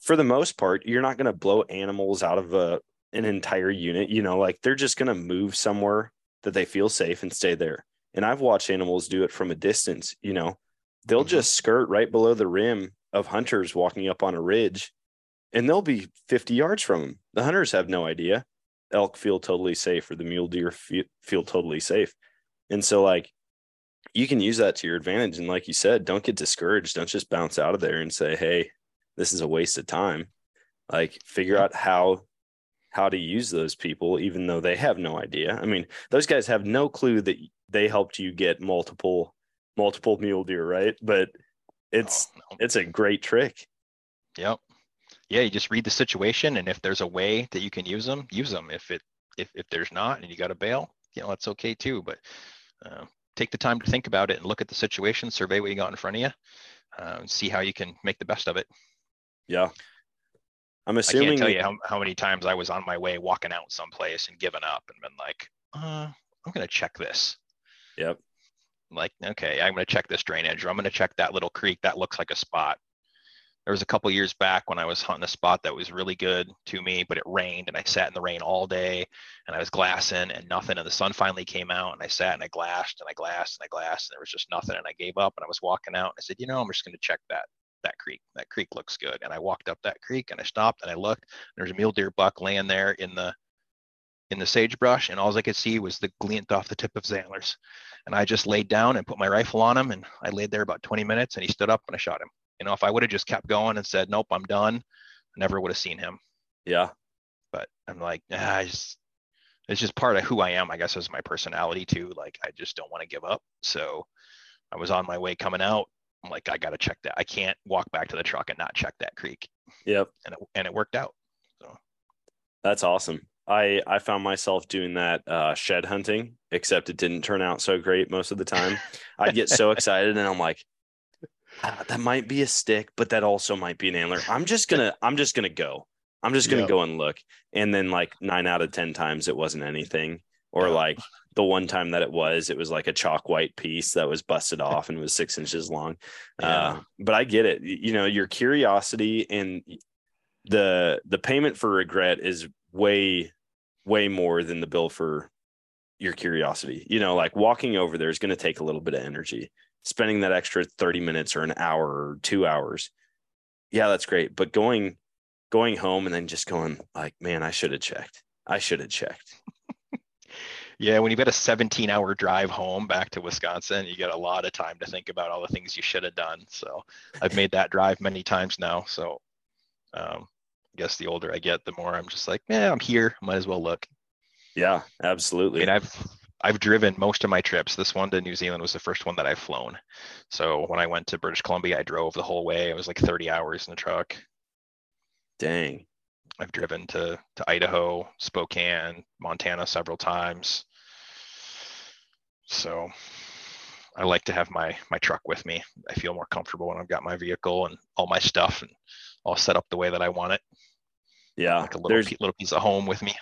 for the most part, you're not going to blow animals out of a an entire unit. You know, like they're just going to move somewhere that they feel safe and stay there. And I've watched animals do it from a distance. You know, they'll Mhm. just skirt right below the rim of hunters walking up on a ridge and they'll be 50 yards from them. The hunters have no idea. Elk feel totally safe or the mule deer feel, feel totally safe. And so, like, you can use that to your advantage. And, like you said, don't get discouraged. Don't just bounce out of there and say, hey, this is a waste of time. Like, figure out how how to use those people even though they have no idea i mean those guys have no clue that they helped you get multiple multiple mule deer right but oh, it's oh, no. it's a great trick Yep. Yeah, you just read the situation, and if there's a way that you can use them, use them. If it if if there's not, and you got to bail, you know that's okay too. But uh, take the time to think about it and look at the situation, survey what you got in front of you, uh, and see how you can make the best of it. yeah i'm assuming. I can't tell you how, how many times I was on my way walking out someplace and given up and been like, uh, I'm gonna check this. yep like okay i'm going to check this drainage or i'm going to check that little creek that looks like a spot there was a couple years back when i was hunting a spot that was really good to me but it rained and i sat in the rain all day and i was glassing and nothing and the sun finally came out and i sat and i glassed and i glassed and i glassed and there was just nothing and i gave up and i was walking out and i said you know i'm just going to check that that creek that creek looks good and i walked up that creek and i stopped and i looked and there's a mule deer buck laying there in the in the sagebrush and all i could see was the glint off the tip of his antlers and I just laid down and put my rifle on him, and I laid there about 20 minutes, and he stood up, and I shot him. You know, if I would have just kept going and said, "Nope, I'm done," I never would have seen him. yeah But I'm like, ah, I just, it's just part of who I am, I guess, is my personality too. Like, I just don't want to give up. So, I was on my way coming out. I'm like, I got to check that. I can't walk back to the truck and not check that creek, yep and it, and it worked out. So that's awesome i i found myself doing that uh shed hunting except it didn't turn out so great most of the time i'd get so [LAUGHS] excited and i'm like "Ah, that might be a stick but that also might be an antler. I'm just gonna i'm just gonna go. I'm just gonna Yeah. go and look. And then like nine out of ten times it wasn't anything. Or like the one time that it was it was like a chalk white piece that was busted [LAUGHS] off and was six inches long. Yeah. uh, but i get it. You know your curiosity and the the payment for regret is way way more than the bill for your curiosity. You know like walking over there is going to take a little bit of energy spending that extra 30 minutes or an hour or two hours yeah that's great but going going home and then just going like man i should have checked i should have checked [LAUGHS] Yeah, when you've got a 17 hour drive home back to Wisconsin, you get a lot of time to think about all the things you should have done. So I've made that drive many times now. So um, I guess the older I get, the more I'm just like, yeah, I'm here. Might as well look. yeah I absolutely mean, I've I've driven most of my trips. This one to New Zealand was the first one that I've flown. So when I went to British Columbia, I drove the whole way. It was like 30 hours in the truck. dang I've driven to to Idaho, Spokane, Montana several times. So I like to have my my truck with me. I feel more comfortable when I've got my vehicle and all my stuff and all set up the way that I want it. yeah Like a little pe- little piece of home with me.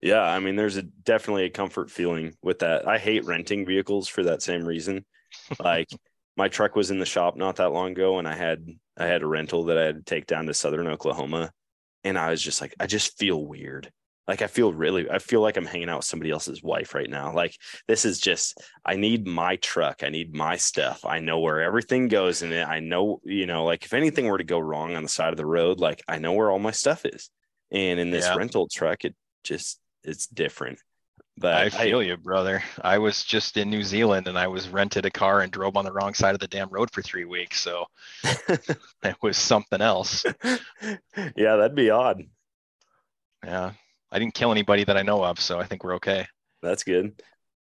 Yeah, I mean, there's a definitely a comfort feeling with that. I hate renting vehicles for that same reason. [LAUGHS] Like my truck was in the shop not that long ago, and I had I had a rental that I had to take down to Southern Oklahoma, and I was just like, I just feel weird. like I feel really, I feel like I'm hanging out with somebody else's wife right now. Like this is just, I need my truck. I need my stuff. I know where everything goes in it. I know, you know, like if anything were to go wrong on the side of the road, like I know where all my stuff is. And in this Yeah. rental truck, it just, it's different. But I feel you, brother. I was just in New Zealand and I was rented a car and drove on the wrong side of the damn road for three weeks. So [LAUGHS] it was something else. [LAUGHS] yeah, that'd be odd. Yeah. I didn't kill anybody that I know of, so I think we're okay. That's good.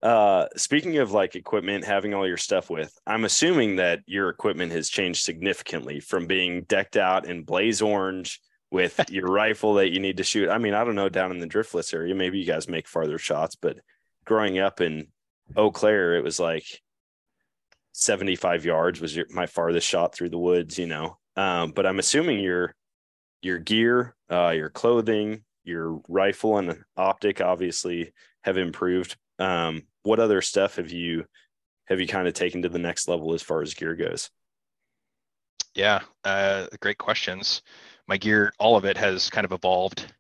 Uh, speaking of like equipment, having all your stuff with, I'm assuming that your equipment has changed significantly from being decked out in blaze orange with your rifle that you need to shoot. I mean, I don't know down in the driftless area, maybe you guys make farther shots, but growing up in Eau Claire, it was like 75 yards was your, my farthest shot through the woods, you know. Um, but I'm assuming your your gear, uh, your clothing, your rifle and optic obviously have improved. Um, what other stuff have you have you kind of taken to the next level as far as gear goes? Yeah, uh, great questions. My gear, all of it has kind of evolved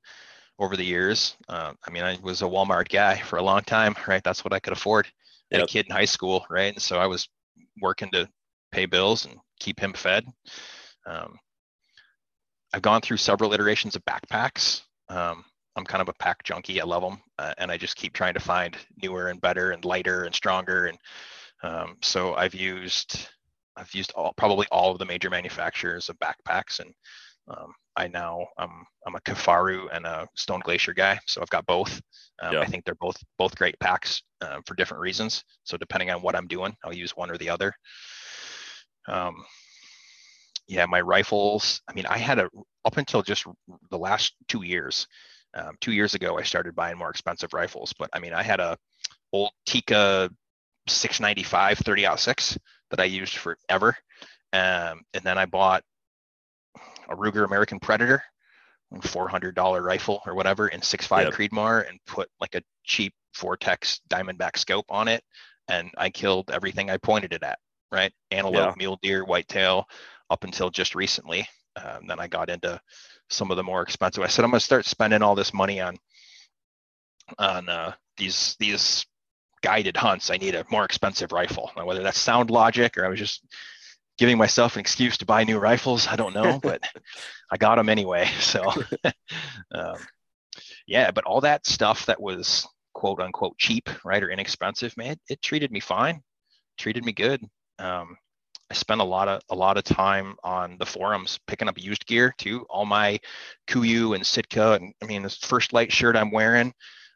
over the years. Uh, I mean, I was a Walmart guy for a long time, right? That's what I could afford. Yep. a kid in high school, right? And so I was working to pay bills and keep him fed. Um, I've gone through several iterations of backpacks. Um, I'm kind of a pack junkie. I love them, uh, and I just keep trying to find newer and better and lighter and stronger. And um, so I've used I've used all probably all of the major manufacturers of backpacks, and um, I now I'm I'm a Kifaru and a Stone Glacier guy, so I've got both. Um, Yeah. I think they're both both great packs uh, for different reasons. So depending on what I'm doing, I'll use one or the other. Um, yeah, my rifles. I mean, I had a up until just the last two years. Um, two years ago, I started buying more expensive rifles, but I mean, I had a old Tikka 695 30 out six that I used forever. Um, and then I bought a Ruger American Predator, $400 rifle or whatever in 6.5 Yep. Creedmoor and put like a cheap Vortex Diamondback scope on it. And I killed everything I pointed it at, right? Antelope, Yeah. mule deer, whitetail, up until just recently. Um, then I got into some of the more expensive. I said, I'm going to start spending all this money on on uh, these these guided hunts. I need a more expensive rifle. Now, whether that's sound logic or I was just giving myself an excuse to buy new rifles, I don't know, but [LAUGHS] I got them anyway. So, [LAUGHS] um, yeah, but all that stuff that was quote unquote cheap, right, or inexpensive, man, it, it treated me fine, treated me good. Um, I spent a lot of a lot of time on the forums picking up used gear too. All my KUIU and Sitka, and I mean, this First Lite shirt I'm wearing, I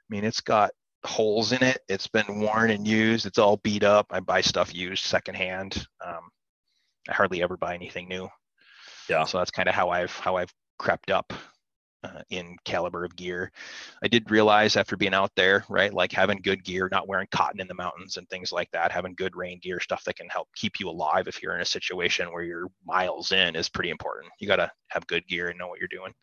mean, it's got holes in it. It's been worn and used. It's all beat up. I buy stuff used secondhand. Um, I hardly ever buy anything new. Yeah. So that's kind of how I've how I've crept up uh, in caliber of gear. I did realize after being out there, right, like having good gear, not wearing cotton in the mountains and things like that, having good rain gear, stuff that can help keep you alive if you're in a situation where you're miles in is pretty important. You got to have good gear and know what you're doing.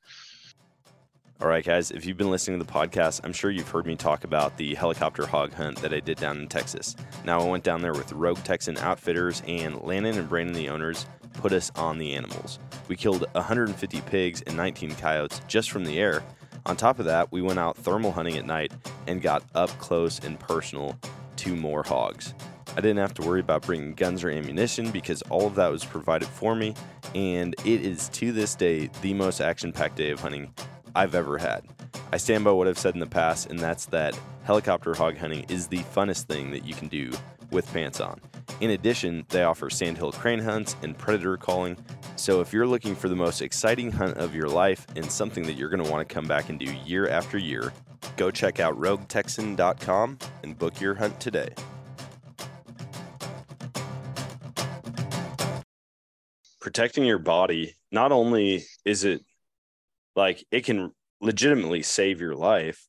All right, guys, if you've been listening to the podcast, I'm sure you've heard me talk about the helicopter hog hunt that I did down in Texas. Now, I went down there with Rogue Texan Outfitters, and Landon and Brandon, the owners, put us on the animals. We killed 150 pigs and 19 coyotes just from the air. On top of that, we went out thermal hunting at night and got up close and personal to more hogs. I didn't have to worry about bringing guns or ammunition because all of that was provided for me, and it is to this day the most action packed day of hunting I've ever had. I stand by what I've said in the past, and that's that helicopter hog hunting is the funnest thing that you can do with pants on. In addition, they offer sandhill crane hunts and predator calling. So if you're looking for the most exciting hunt of your life and something that you're going to want to come back and do year after year, go check out roguetexan.com and book your hunt today. Protecting your body, not only is it like it can legitimately save your life,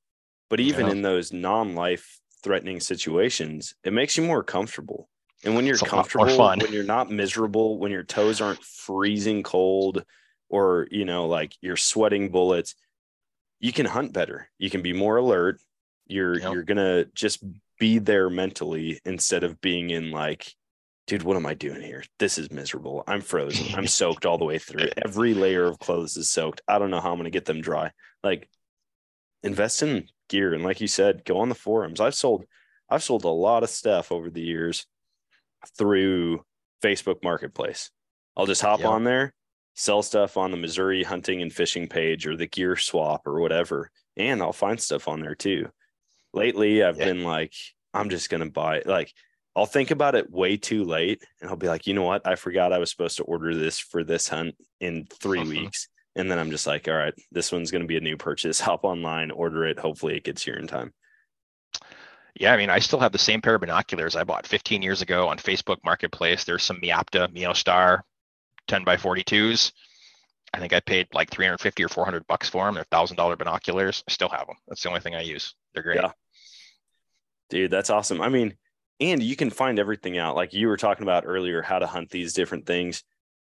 but even Yeah. in those non-life threatening situations, it makes you more comfortable. And when you're It's a lot more comfortable, when you're not miserable, when your toes aren't freezing cold or, you know, like you're sweating bullets, you can hunt better. You can be more alert. You're Yep. you're going to just be there mentally instead of being in like dude, what am I doing here? This is miserable. I'm frozen. I'm [LAUGHS] soaked all the way through. Every layer of clothes is soaked. I don't know how I'm going to get them dry. Like invest in gear and like you said, go on the forums. I've sold I've sold a lot of stuff over the years through Facebook Marketplace. I'll just hop Yep. on there, sell stuff on the Missouri hunting and fishing page or the gear swap or whatever, and I'll find stuff on there too. Lately, I've been like, I'm just gonna buy like I'll think about it way too late and I'll be like, you know what? I forgot I was supposed to order this for this hunt in 3 Mhm. [LAUGHS] weeks. And then I'm just like, all right, this one's going to be a new purchase. [LAUGHS] Hop online, order it. Hopefully it gets here in time. Yeah, I mean, I still have the same pair of binoculars I bought 15 years ago on Facebook Marketplace. There's some Meopta MeoStar 10 by 42s. I think I paid like 350 or 400 bucks for them. They're thousand dollar binoculars. I still have them. That's the only thing I use. They're great. Yeah. Dude, that's awesome. I mean, and you can find everything out. Like you were talking about earlier, how to hunt these different things.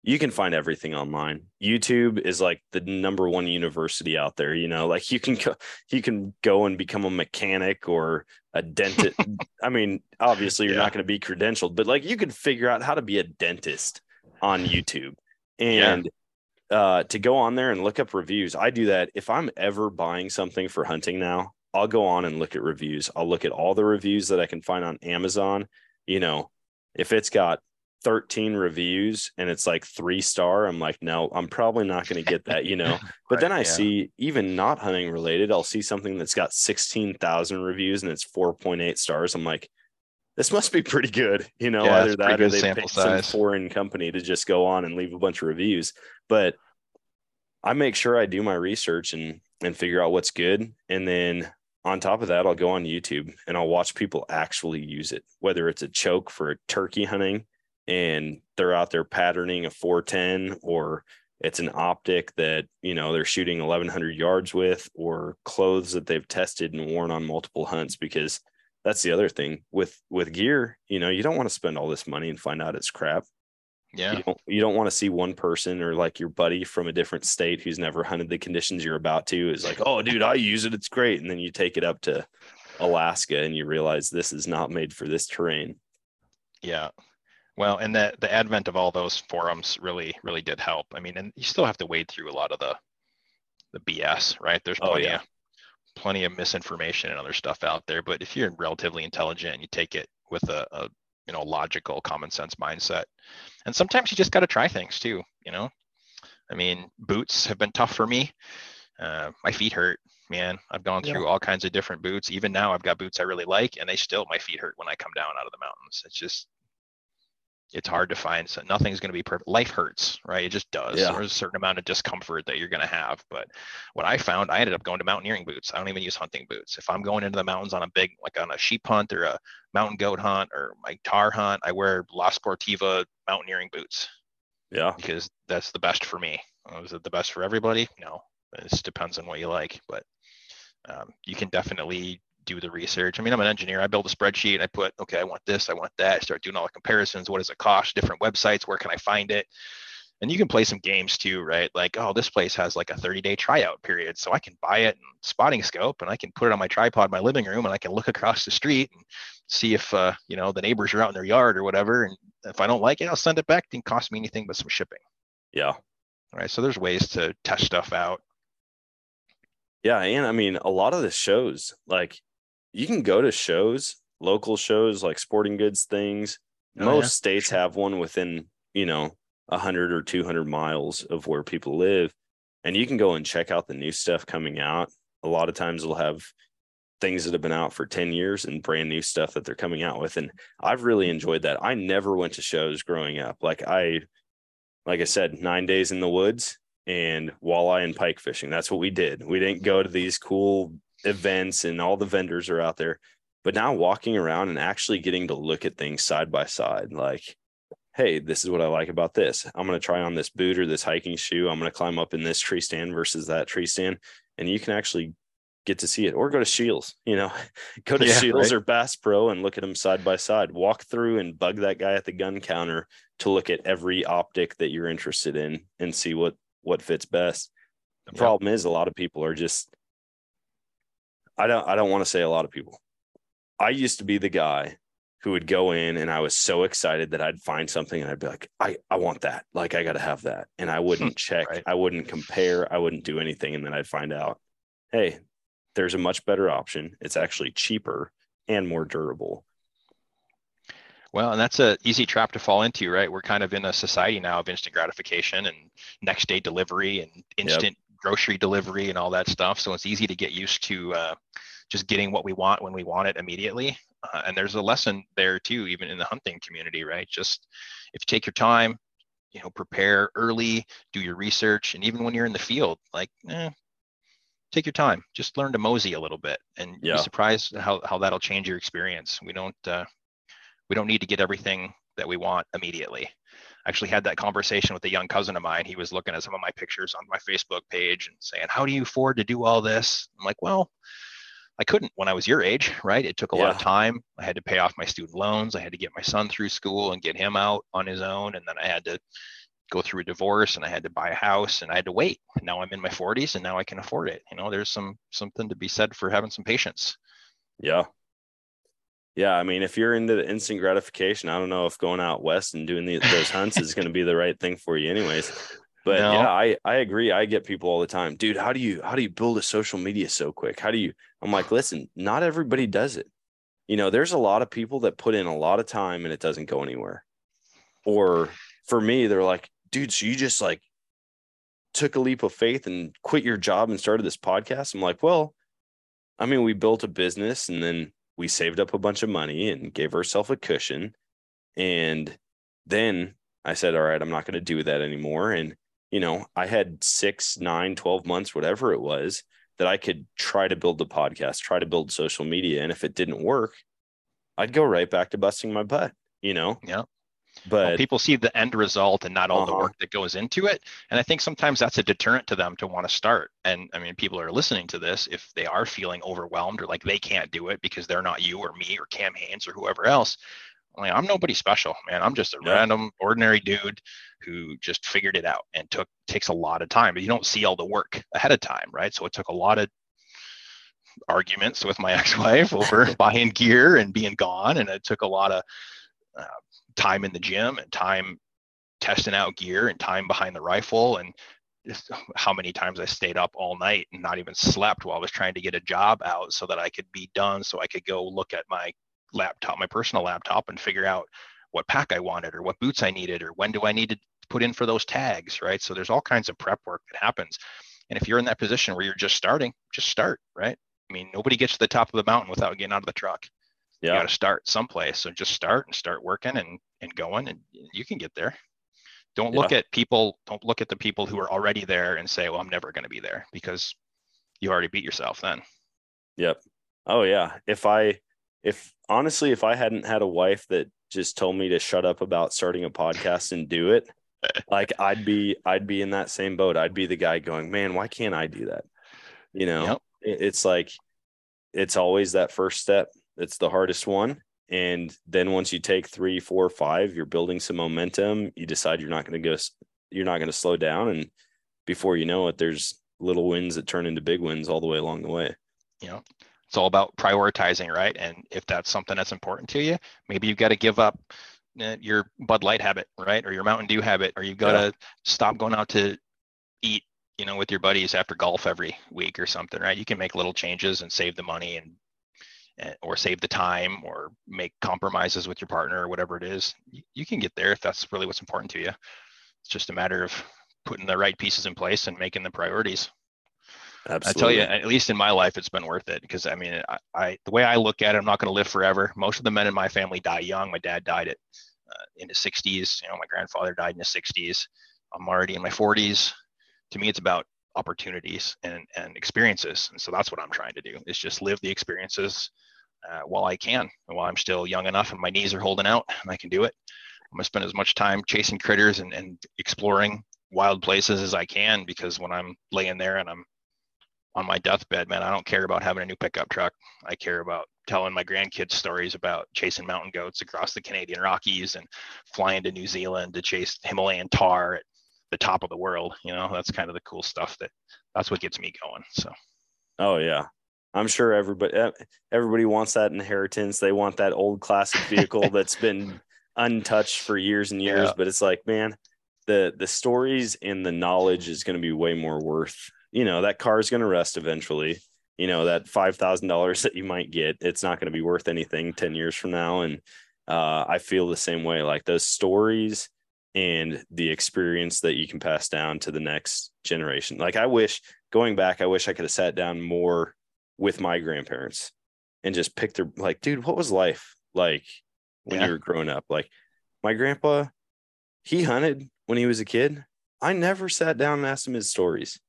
You can find everything online. YouTube is like the number one university out there. You know, like you can go, you can go and become a mechanic or a dentist. [LAUGHS] I mean, obviously you're Yeah. not going to be credentialed, but like you could figure out how to be a dentist on YouTube. Yeah. And uh, to go on there and look up reviews, I do that. If I'm ever buying something for hunting now, I'll go on and look at reviews. I'll look at all the reviews that I can find on Amazon. You know, if it's got 13 reviews and it's like three star, I'm like, no, I'm probably not going to get that, you know. [LAUGHS] But then I yeah. see even not hunting related, I'll see something that's got 16,000 reviews and it's 4.8 stars. I'm like, this must be pretty good, you know. Yeah, either that or they picked some foreign company to just go on and leave a bunch of reviews. But I make sure I do my research and and figure out what's good, and then on top of that, I'll go on YouTube and I'll watch people actually use it, whether it's a choke for turkey hunting and they're out there patterning a 410 or it's an optic that you know they're shooting 1100 yards with or clothes that they've tested and worn on multiple hunts because that's the other thing. With with gear you know you don't want to spend all this money and find out it's crap Yeah. you don't, you don't want to see one person or like your buddy from a different state who's never hunted the conditions you're about to is like, oh, dude, I use it. It's great. And then you take it up to Alaska and you realize this is not made for this terrain. Yeah. Well, and the the advent of all those forums really really did help. I mean, and you still have to wade through a lot of the the BS, right? There's Oh, plenty yeah. of plenty of misinformation and other stuff out there. But if you're relatively intelligent and you take it with a, a you know logical, common sense mindset, and sometimes you just got to try things too. You know, I mean, boots have been tough for me. Uh, my feet hurt, man. I've gone Yeah. through all kinds of different boots. Even now, I've got boots I really like, and they still my feet hurt when I come down out of the mountains. It's just it's hard to find. So nothing's going to be perfect. Life hurts, right? It just does. Yeah. There's a certain amount of discomfort that you're going to have. But what I found, I ended up going to mountaineering boots. I don't even use hunting boots. If I'm going into the mountains on a big, like on a sheep hunt or a mountain goat hunt or my tahr hunt, I wear La Sportiva mountaineering boots Yeah. because that's the best for me. Uh, Is it the best for everybody? No, it just depends on what you like. But um, you can definitely do the research. I mean, I'm an engineer. I build a spreadsheet. I put, okay, I want this, I want that. I start doing all the comparisons. What does it cost? Different websites. Where can I find it? And you can play some games too, right? Like, oh, this place has like a 30 day tryout period. So I can buy it in spotting scope and I can put it on my tripod in my living room and I can look across the street and see if, uh, you know, the neighbors are out in their yard or whatever. And if I don't like it, I'll send it back. It didn't cost me anything but some shipping Yeah. All right. So there's ways to test stuff out. Yeah. And I mean, a lot of the shows, like you can go to shows, local shows like sporting goods things. Oh, Most yeah. states have one within, you know, 100 or 200 miles of where people live. And you can go and check out the new stuff coming out. A lot of times they'll have things that have been out for 10 years and brand new stuff that they're coming out with. And I've really enjoyed that. I never went to shows growing up. Like I, like I said, nine days in the woods and walleye and pike fishing. That's what we did. We didn't go to these cool events and all the vendors are out there. But now walking around and actually getting to look at things side by side, like, hey, this is what I like about this. I'm going to try on this boot or this hiking shoe. I'm going to climb up in this tree stand versus that tree stand. And you can actually get to see it or go to Scheels, you know, [LAUGHS] go to Yeah, Scheels right. or Bass Pro and look at them side by side. Walk through and bug that guy at the gun counter to look at every optic that you're interested in and see what what fits best. The Yeah. problem is a lot of people are just I don't I don't want to say a lot of people. I used to be the guy who would go in and I was so excited that I'd find something and I'd be like, I, I want that. Like I gotta have that. And I hmm, wouldn't check, Right. I wouldn't compare, I wouldn't do anything. And then I'd find out, hey, there's a much better option. It's actually cheaper and more durable. Well, and that's a easy trap to fall into, right? We're kind of in a society now of instant gratification and next day delivery and instant. Grocery delivery and all that stuff. So it's easy to get used to uh, just getting what we want when we want it immediately. Uh, and there's a lesson there too, even in the hunting community, right? Just if you take your time, you know, prepare early, do your research, and even when you're in the field, like, eh, take your time. Just learn to mosey a little bit, and yeah. be surprised how how that'll change your experience. We don't uh, we don't need to get everything that we want immediately. Actually had that conversation with a young cousin of mine. He was looking at some of my pictures on my Facebook page and saying, "How do you afford to do all this?" I'm like, "Well." I couldn't when I was your age, right? It took a yeah. lot of time. I had to pay off my student loans. I had to get my son through school and get him out on his own. And then I had to go through a divorce and I had to buy a house and I had to wait. Now I'm in my 40s and now I can afford it. You know, there's some something to be said for having some patience. Yeah. Yeah, I mean, if you're into the instant gratification, I don't know if going out west and doing the, those hunts is going to be the right thing for you, anyways. But no. yeah, I I agree. I get people all the time, dude. How do you how do you build a social media so quick? How do you? I'm like, listen, not everybody does it. You know, there's a lot of people that put in a lot of time and it doesn't go anywhere. Or for me, they're like, dude, so you just like took a leap of faith and quit your job and started this podcast? I'm like, well, I mean, we built a business and then we saved up a bunch of money and gave ourselves a cushion. And then I said, all right, I'm not going to do that anymore. And, you know, I had six, nine, 12 months, whatever it was, that I could try to build the podcast, try to build social media. And if it didn't work, I'd go right back to busting my butt, you know? Yeah but well, people see the end result and not all uh-huh. the work that goes into it. And i think sometimes that's a deterrent to them to want to start. And i mean people are listening to this if they are feeling overwhelmed or like they can't do it because they're not you or me or cam hanes or whoever else. I mean, i'm nobody special man. I'm just a yeah. random ordinary dude who just figured it out and took takes a lot of time. But you don't see all the work ahead of time right? So it took a lot of arguments with my [LAUGHS] ex-wife over [LAUGHS] buying gear and being gone. And it took a lot of uh, time in the gym and time testing out gear and time behind the rifle and just how many times I stayed up all night and not even slept while I was trying to get a job out so that I could be done so I could go look at my laptop, my personal laptop and figure out what pack I wanted or what boots I needed or when do I need to put in for those tags, right? So there's all kinds of prep work that happens. And if you're in that position where you're just starting, just start, right? I mean, nobody gets to the top of the mountain without getting out of the truck yeah. you got to start someplace. So just start and start working and, and going and you can get there. Don't look yeah. at people, don't look at the people who are already there and say, well, I'm never going to be there because you already beat yourself then. Yep. Oh yeah. If I, if honestly, if I hadn't had a wife that just told me to shut up about starting a podcast and do it, [LAUGHS] like I'd be, I'd be in that same boat. I'd be the guy going, man, why can't I do that? You know, yep. it's like, it's always that first step it's the hardest one. And then once you take three, four, five, you're building some momentum. You decide you're not going to go, you're not going to slow down. And before you know it, there's little wins that turn into big wins all the way along the way. You know, it's all about prioritizing, right? And if that's something that's important to you, maybe you've got to give up uh, your Bud Light habit, right? Or your Mountain Dew habit, or you've got to stop going out to eat, you know, with your buddies after golf every week or something, right? You can make little changes and save the money and or save the time or make compromises with your partner or whatever it is you, can get there if that's really what's important to you it's just a matter of putting the right pieces in place and making the priorities Absolutely. I tell you, at least in my life, it's been worth it because I mean, I, I the way I look at it, I'm not going to live forever. Most of the men in my family die young. My dad died at uh, in his 60s. You know, my grandfather died in his 60s. I'm already in my 40s. To me, it's about opportunities and and experiences, and so that's what I'm trying to do. Is just live the experiences uh, while I can, and while I'm still young enough and my knees are holding out and I can do it. I'm gonna spend as much time chasing critters and, and exploring wild places as I can because when I'm laying there and I'm on my deathbed, man, I don't care about having a new pickup truck. I care about telling my grandkids stories about chasing mountain goats across the Canadian Rockies and flying to New Zealand to chase Himalayan tahr at the top of the world. You know, that's kind of the cool stuff that that's what gets me going. So. Oh yeah, I'm sure everybody eh, everybody wants that inheritance. They want that old classic vehicle [LAUGHS] that's been untouched for years and years. Yeah. But it's like, man, the the stories and the knowledge is going to be way more worth. You know, that car is going to rust eventually. you know that five thousand dollars that you might get, it's not going to be worth anything ten years from now. And uh, I feel the same way. Like those stories and the experience that you can pass down to the next generation. Like I wish going back, I wish I could have sat down more with my grandparents and just picked their like, dude, what was life like when Yeah. you were growing up? Like my grandpa, he hunted when he was a kid. I never sat down and asked him his stories.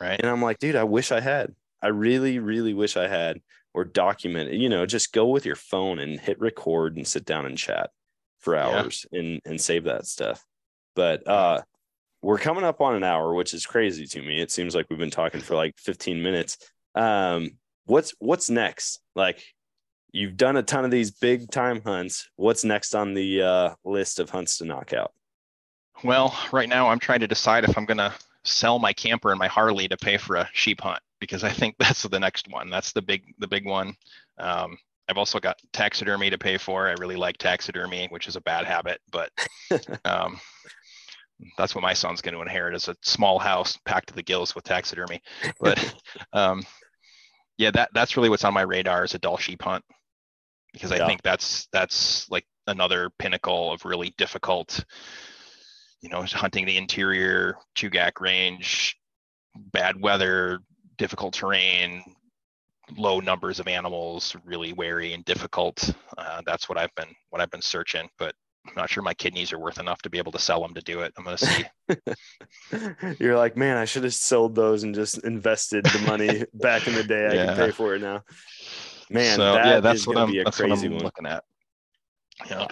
Right. And I'm like, dude, I wish I had. I really, really wish I had or document. You know, just go with your phone and hit record and sit down and chat for Yeah. hours and and save that stuff. But uh we're coming up on an hour, which is crazy to me. It seems like we've been talking for like 15 minutes. Um, what's what's next? Like you've done a ton of these big time hunts. What's next on the uh list of hunts to knock out? Well, right now I'm trying to decide if I'm gonna sell my camper and my Harley to pay for a sheep hunt because I think [LAUGHS] that's the next one. That's the big the big one. Um, I've also got taxidermy to pay for. I really like taxidermy, which is a bad habit, but [LAUGHS] um, that's what my son's going to inherit is a small house packed to the gills with taxidermy. But [LAUGHS] um, yeah, that that's really what's on my radar is a Dall sheep hunt because I Yeah. think that's that's like another pinnacle of really difficult, you know, hunting the interior Chugach range, bad weather, difficult terrain, low numbers of animals, really wary and difficult. Uh, that's what I've been what I've been searching, but I'm not sure my kidneys are worth enough to be able to sell them to do it. I'm gonna see. [LAUGHS] You're like, man, I should have sold those and just invested the money [LAUGHS] back in the day. I Yeah. can pay for it now. Man, so that yeah, is that's what gonna I'm be a that's what crazy I'm one. looking at. Yeah.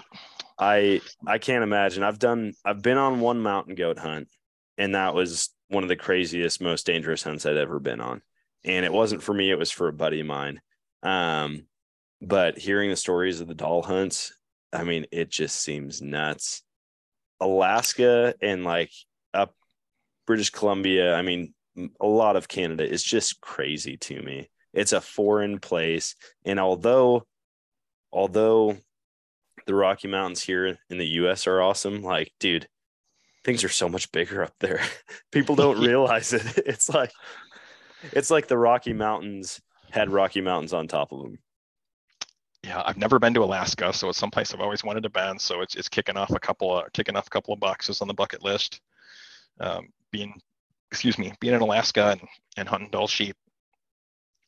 I I can't imagine. I've done I've been on one mountain goat hunt, and that was one of the craziest, most dangerous hunts I'd ever been on. And it wasn't for me; it was for a buddy of mine. Um, but hearing the stories of the Dall hunts, I mean, it just seems nuts. Alaska and like up British Columbia, I mean, a lot of Canada is just crazy to me. It's a foreign place, and although although the Rocky Mountains here in the US are awesome. Like, dude, things are so much bigger up there. [LAUGHS] People don't [LAUGHS] realize it. It's like it's like the Rocky Mountains had Rocky Mountains on top of them. Yeah, I've never been to Alaska, so it's someplace I've always wanted to been. So it's it's kicking off a couple of kicking off a couple of boxes on the bucket list. Um, being, excuse me, being in Alaska and, and hunting Dall sheep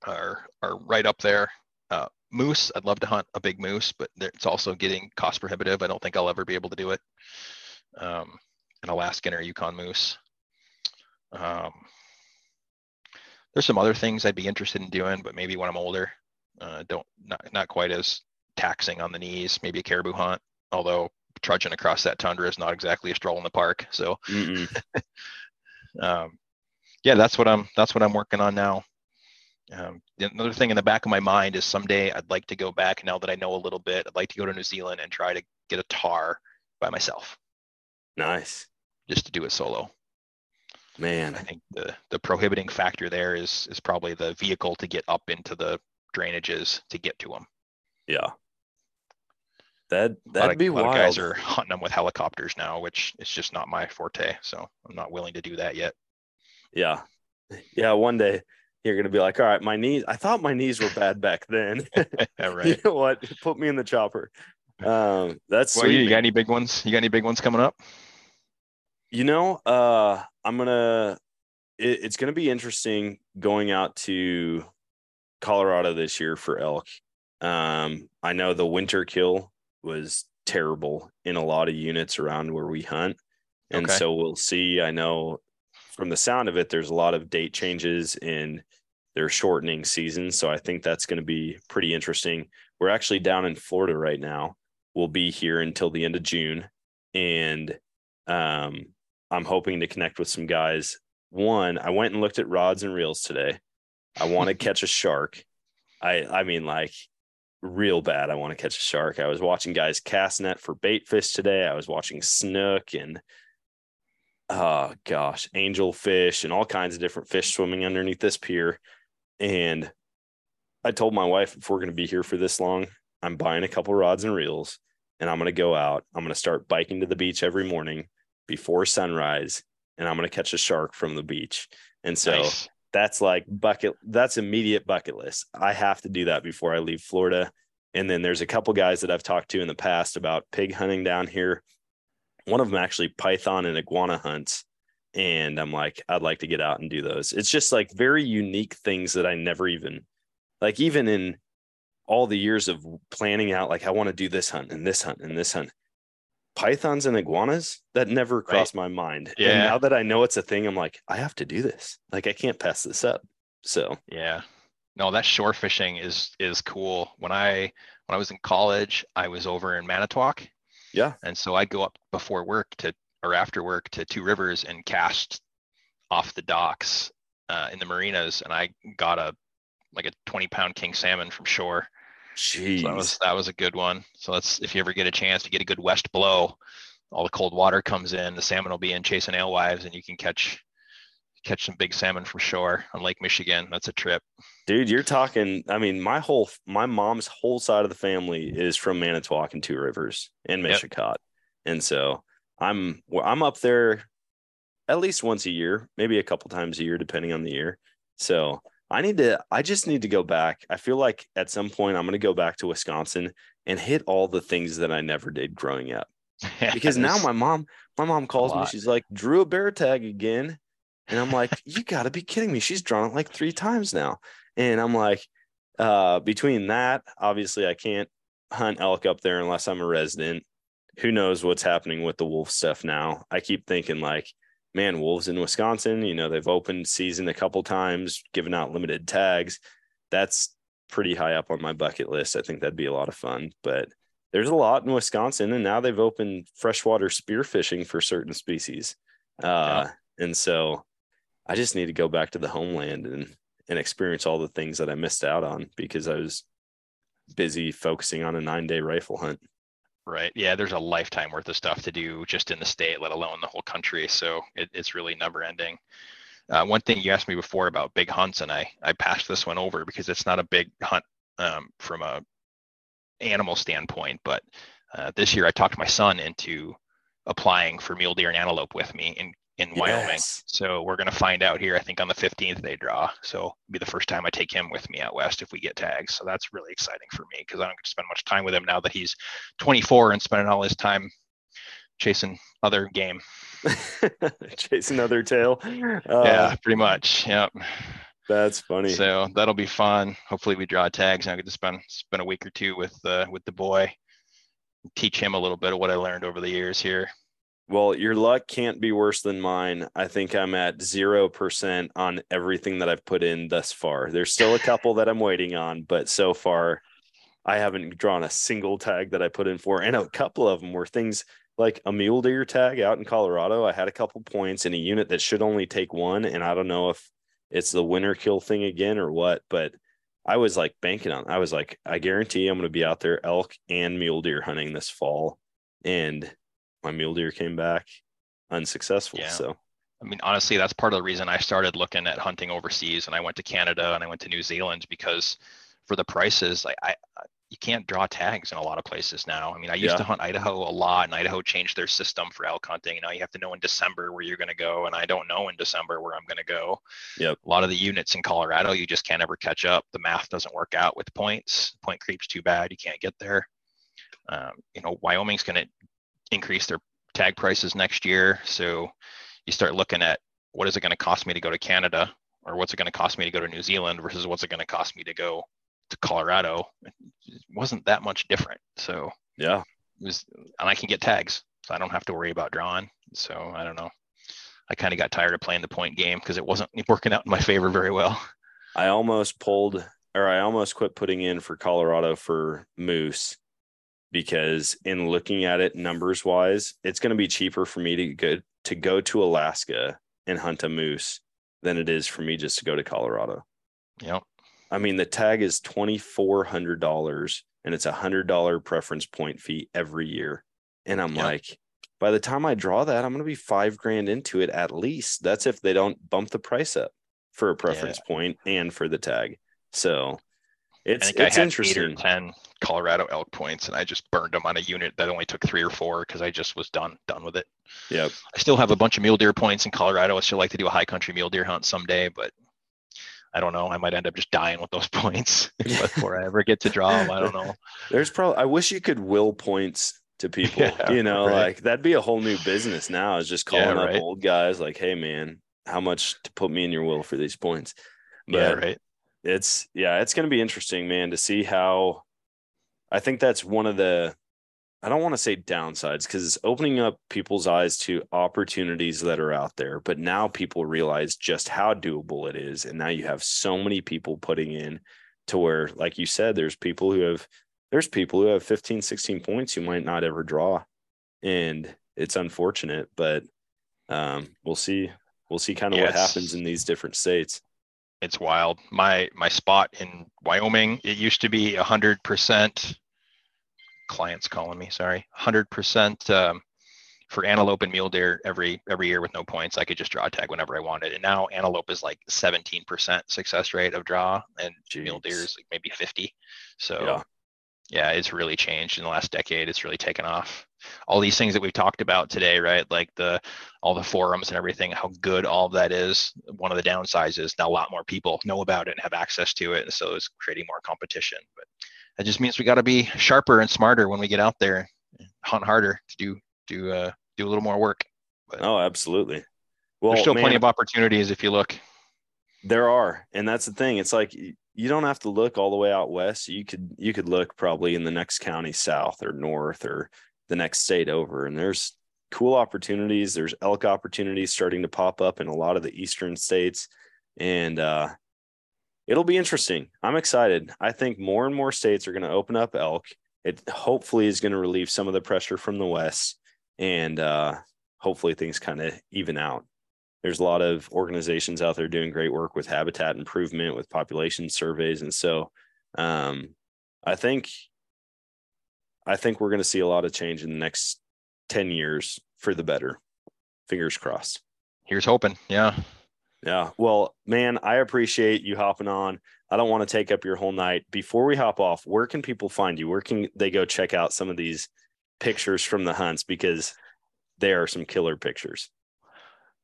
are are right up there. Uh, moose, I'd love to hunt a big moose, but it's also getting cost prohibitive. I don't think I'll ever be able to do it. Um, an Alaskan or Yukon moose. Um, there's some other things I'd be interested in doing, but maybe when I'm older uh, don't not not quite as taxing on the knees. Maybe a caribou hunt, although trudging across that tundra is not exactly a stroll in the park. So [LAUGHS] um, yeah, that's what I'm that's what I'm working on now. Um, another thing in the back of my mind is someday I'd like to go back now that I know a little bit. I'd like to go to New Zealand and try to get a tahr by myself, Nice. just to do it solo. Man. I think the the prohibiting factor there is is probably the vehicle to get up into the drainages to get to them. Yeah. That a lot that'd of, be a lot wild. of guys are hunting them with helicopters now, which is just not my forte. So I'm not willing to do that yet. Yeah. Yeah. One day you're gonna be like, all right, my knees. I thought my knees were bad back then. [LAUGHS] Yeah, [LAUGHS] you know what? Put me in the chopper. Um, that's Well, sweet. you, you got any big ones? You got any big ones coming up? You know, uh, I'm gonna. It, it's gonna be interesting going out to Colorado this year for elk. Um, I know the winter kill was terrible in a lot of units around where we hunt, and Okay. so we'll see. I know from the sound of it, there's a lot of date changes in they're shortening season, so I think that's going to be pretty interesting. We're actually down in Florida right now. We'll be here until the end of June, and um, I'm hoping to connect with some guys. One, I went and looked at rods and reels today. I want to [LAUGHS] catch a shark. I I mean like real bad. I want to catch a shark. I was watching guys cast net for bait fish today. I was watching snook and oh gosh, angel fish and all kinds of different fish swimming underneath this pier. And I told my wife if we're going to be here for this long, I'm buying a couple rods and reels and I'm going to go out. I'm going to start biking to the beach every morning before sunrise and I'm going to catch a shark from the beach. And so Nice. that's like bucket that's immediate bucket list. I have to do that before I leave Florida. And then there's a couple guys that I've talked to in the past about pig hunting down here. One of them actually python and iguana hunts. And I'm like, I'd like to get out and do those. It's just like very unique things that I never even like, even in all the years of planning out, like, I want to do this hunt and this hunt and this hunt. Pythons and iguanas that never crossed my mind. Yeah. And now that I know it's a thing, I'm like, I have to do this. Like, I can't pass this up. So, Yeah. No, that shore fishing is is cool. When I when I was in college, I was over in Manitowoc. Yeah. And so I'd go up before work to or after work to Two Rivers and cast off the docks uh, in the marinas, and I got a like a 20 pound king salmon from shore. Jeez. So that was that was a good one. So that's if you ever get a chance to get a good west blow, all the cold water comes in, the salmon will be in chasing alewives, and you can catch catch some big salmon from shore on Lake Michigan. That's a trip. Dude, you're talking. I mean, my whole, my mom's whole side of the family is from Manitowoc and Two Rivers and Yep. Mishicot, and so I'm, I'm up there at least once a year, maybe a couple times a year, depending on the year. So I need to, I just need to go back. I feel like at some point I'm going to go back to Wisconsin and hit all the things that I never did growing up. [LAUGHS] Because now my mom, my mom calls me. She's like, drew a bear tag again. And I'm like, you got to be kidding me. She's drawn it like three times now. And I'm like, uh, between that, obviously, I can't hunt elk up there unless I'm a resident. Who knows what's happening with the wolf stuff now? I keep thinking, like, man, wolves in Wisconsin, you know, they've opened season a couple times, given out limited tags. That's pretty high up on my bucket list. I think that'd be a lot of fun. But there's a lot in Wisconsin, and now they've opened freshwater spearfishing for certain species. Uh, And so I just need to go back to the homeland and and experience all the things that I missed out on because I was busy focusing on a nine day rifle hunt. Right. Yeah, there's a lifetime worth of stuff to do just in the state, let alone the whole country. So it, it's really never ending. Uh, one thing you asked me before about big hunts, and I I passed this one over because it's not a big hunt um, from a animal standpoint. But uh, this year, I talked my son into applying for mule deer and antelope with me in in Wyoming. So we're gonna find out here. I think on the 15th they draw. So be the first time I take him with me out west if we get tags. So that's really exciting for me because I don't get to spend much time with him now that he's 24 and spending all his time chasing other game. [LAUGHS] [LAUGHS] chasing other tail. Uh, yeah, pretty much. Yep. That's funny. So that'll be fun. Hopefully we draw tags and I get to spend spend a week or two with uh, with the boy, teach him a little bit of what I learned over the years here. Well, your luck can't be worse than mine. I think I'm at 0% on everything that I've put in thus far. There's still a couple that I'm waiting on, but so far I haven't drawn a single tag that I put in for. And a couple of them were things like a mule deer tag out in Colorado. I had a couple points in a unit that should only take one. And I don't know if it's the winter kill thing again or what, but I was like banking on. I was like, I guarantee I'm going to be out there elk and mule deer hunting this fall. And my mule deer came back unsuccessful. Yeah. So I mean, honestly, that's part of the reason I started looking at hunting overseas, and I went to Canada and I went to New Zealand because for the prices, like I, I you can't draw tags in a lot of places now. I mean, I used Yeah. to hunt Idaho a lot, and Idaho changed their system for elk hunting. Now you have to know in December where you're going to go, and I don't know in December where I'm going to go. Yep. A lot of the units in Colorado, you just can't ever catch up. The math doesn't work out with points. Point creep's too bad. You can't get there. Um, you know, Wyoming's going to increase their tag prices next year, so you start looking at what is it going to cost me to go to Canada or what's it going to cost me to go to New Zealand versus what's it going to cost me to go to Colorado. It wasn't that much different. So yeah, it was, and I can get tags, so I don't have to worry about drawing. So I don't know. I kind of got tired of playing the point game because it wasn't [LAUGHS] working out in my favor very well. I almost pulled or I almost quit putting in for Colorado for moose because in looking at it numbers wise, it's going to be cheaper for me to go to go to Alaska and hunt a moose than it is for me just to go to Colorado. Yep. I mean, the tag is twenty four hundred dollars, and it's a hundred dollar preference point fee every year. And I'm Yep. like, by the time I draw that, I'm going to be five grand into it at least. That's if they don't bump the price up for a preference point and for the tag. So I it's think I it's had eight or ten Colorado elk points, and I just burned them on a unit that only took three or four because I just was done done with it. Yep. I still have a bunch of mule deer points in Colorado. I still like to do a high country mule deer hunt someday, but I don't know. I might end up just dying with those [LAUGHS] points [LAUGHS] before I ever get to draw them. I don't know. There's probably I wish you could will points to people. [LAUGHS] Yeah, you know, right. like that'd be a whole new business now. Is just Yeah, calling up old guys like, "Hey, man, how much to put me in your will for these points?" But yeah, right. It's yeah, it's going to be interesting, man, to see how. I think that's one of the. I don't want to say downsides because it's opening up people's eyes to opportunities that are out there. But now people realize just how doable it is, and now you have so many people putting in to where, like you said, there's people who have there's people who have 15, 16 points you might not ever draw, and it's unfortunate, but um, we'll see. We'll see kind of Yeah, what happens in these different states. It's wild. My my spot in Wyoming, it used to be a hundred percent. Clients calling me, sorry, hundred percent um, for antelope and mule deer every every year with no points. I could just draw a tag whenever I wanted, and now antelope is like seventeen percent success rate of draw, and mule deer is like maybe fifty. So Yeah. yeah, it's really changed in the last decade. It's really taken off. All these things that we've talked about today, right? Like the all the forums and everything, how good all of that is. One of the downsides is now a lot more people know about it and have access to it, and so it's creating more competition. But that just means we got to be sharper and smarter when we get out there, and hunt harder to do do uh, do a little more work. Oh, absolutely. Well, There's still man, plenty of opportunities if you look. There are, and that's the thing. It's like you don't have to look all the way out west. You could you could look probably in the next county south or north or the next state over, and there's cool opportunities. There's elk opportunities starting to pop up in a lot of the eastern states, and uh, it'll be interesting. I'm excited. I think more and more states are going to open up elk. It hopefully is going to relieve some of the pressure from the west, and uh, hopefully things kind of even out there's a lot of organizations out there doing great work with habitat improvement with population surveys and so um, i think i think we're going to see a lot of change in the next 10 years for the better fingers crossed Here's hoping. Yeah. yeah well man i appreciate you hopping on i don't want to take up your whole night before we hop off where can people find you where can they go check out some of these pictures from the hunts because they are some killer pictures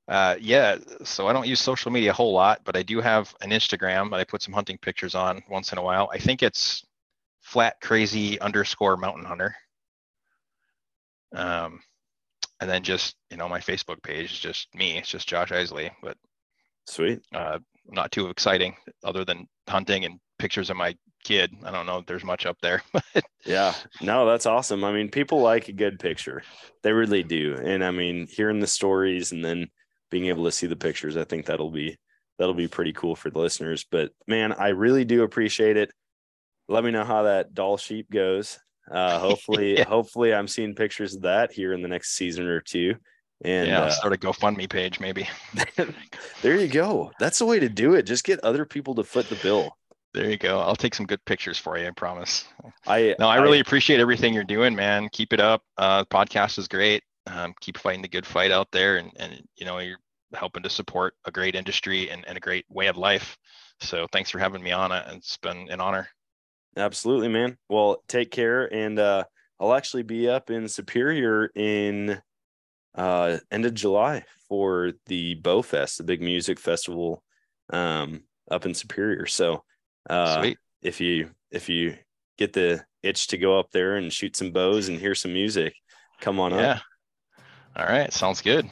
Uh, yeah, so I don't use social media a whole lot, but I do have an Instagram that I put some hunting pictures on once in a while. I think it's flat crazy underscore mountain hunter. Um, and then just you know my Facebook page is just me. It's just Josh Isely, but sweet uh, not too exciting other than hunting and pictures of my kid. I don't know if there's much up there. [LAUGHS] but Yeah, no, that's awesome. I mean, people like a good picture. They really do. And I mean, hearing the stories and then being able to see the pictures, I think that'll be that'll be pretty cool for the listeners. But man, I really do appreciate it. Let me know how that Dall sheep goes. Uh [LAUGHS] hopefully Yeah. hopefully I'm seeing pictures of that here in the next season or two. And yeah, uh, I'll start a GoFundMe page maybe. [LAUGHS] there you go. That's the way to do it. Just get other people to foot the bill. There you go. I'll take some good pictures for you. I promise. I No, I really appreciate everything you're doing, man. Keep it up. Uh, podcast is great. Um, keep fighting the good fight out there, and and you know you're helping to support a great industry and, and a great way of life. So thanks for having me on it. It's been an honor. Absolutely, man. Well, take care. And uh, I'll actually be up in Superior in uh, end of July for the Bow Fest, the big music festival um, up in Superior. So uh, if you if you get the itch to go up there and shoot some bows and hear some music, come on up. Yeah. up. All right. Sounds good.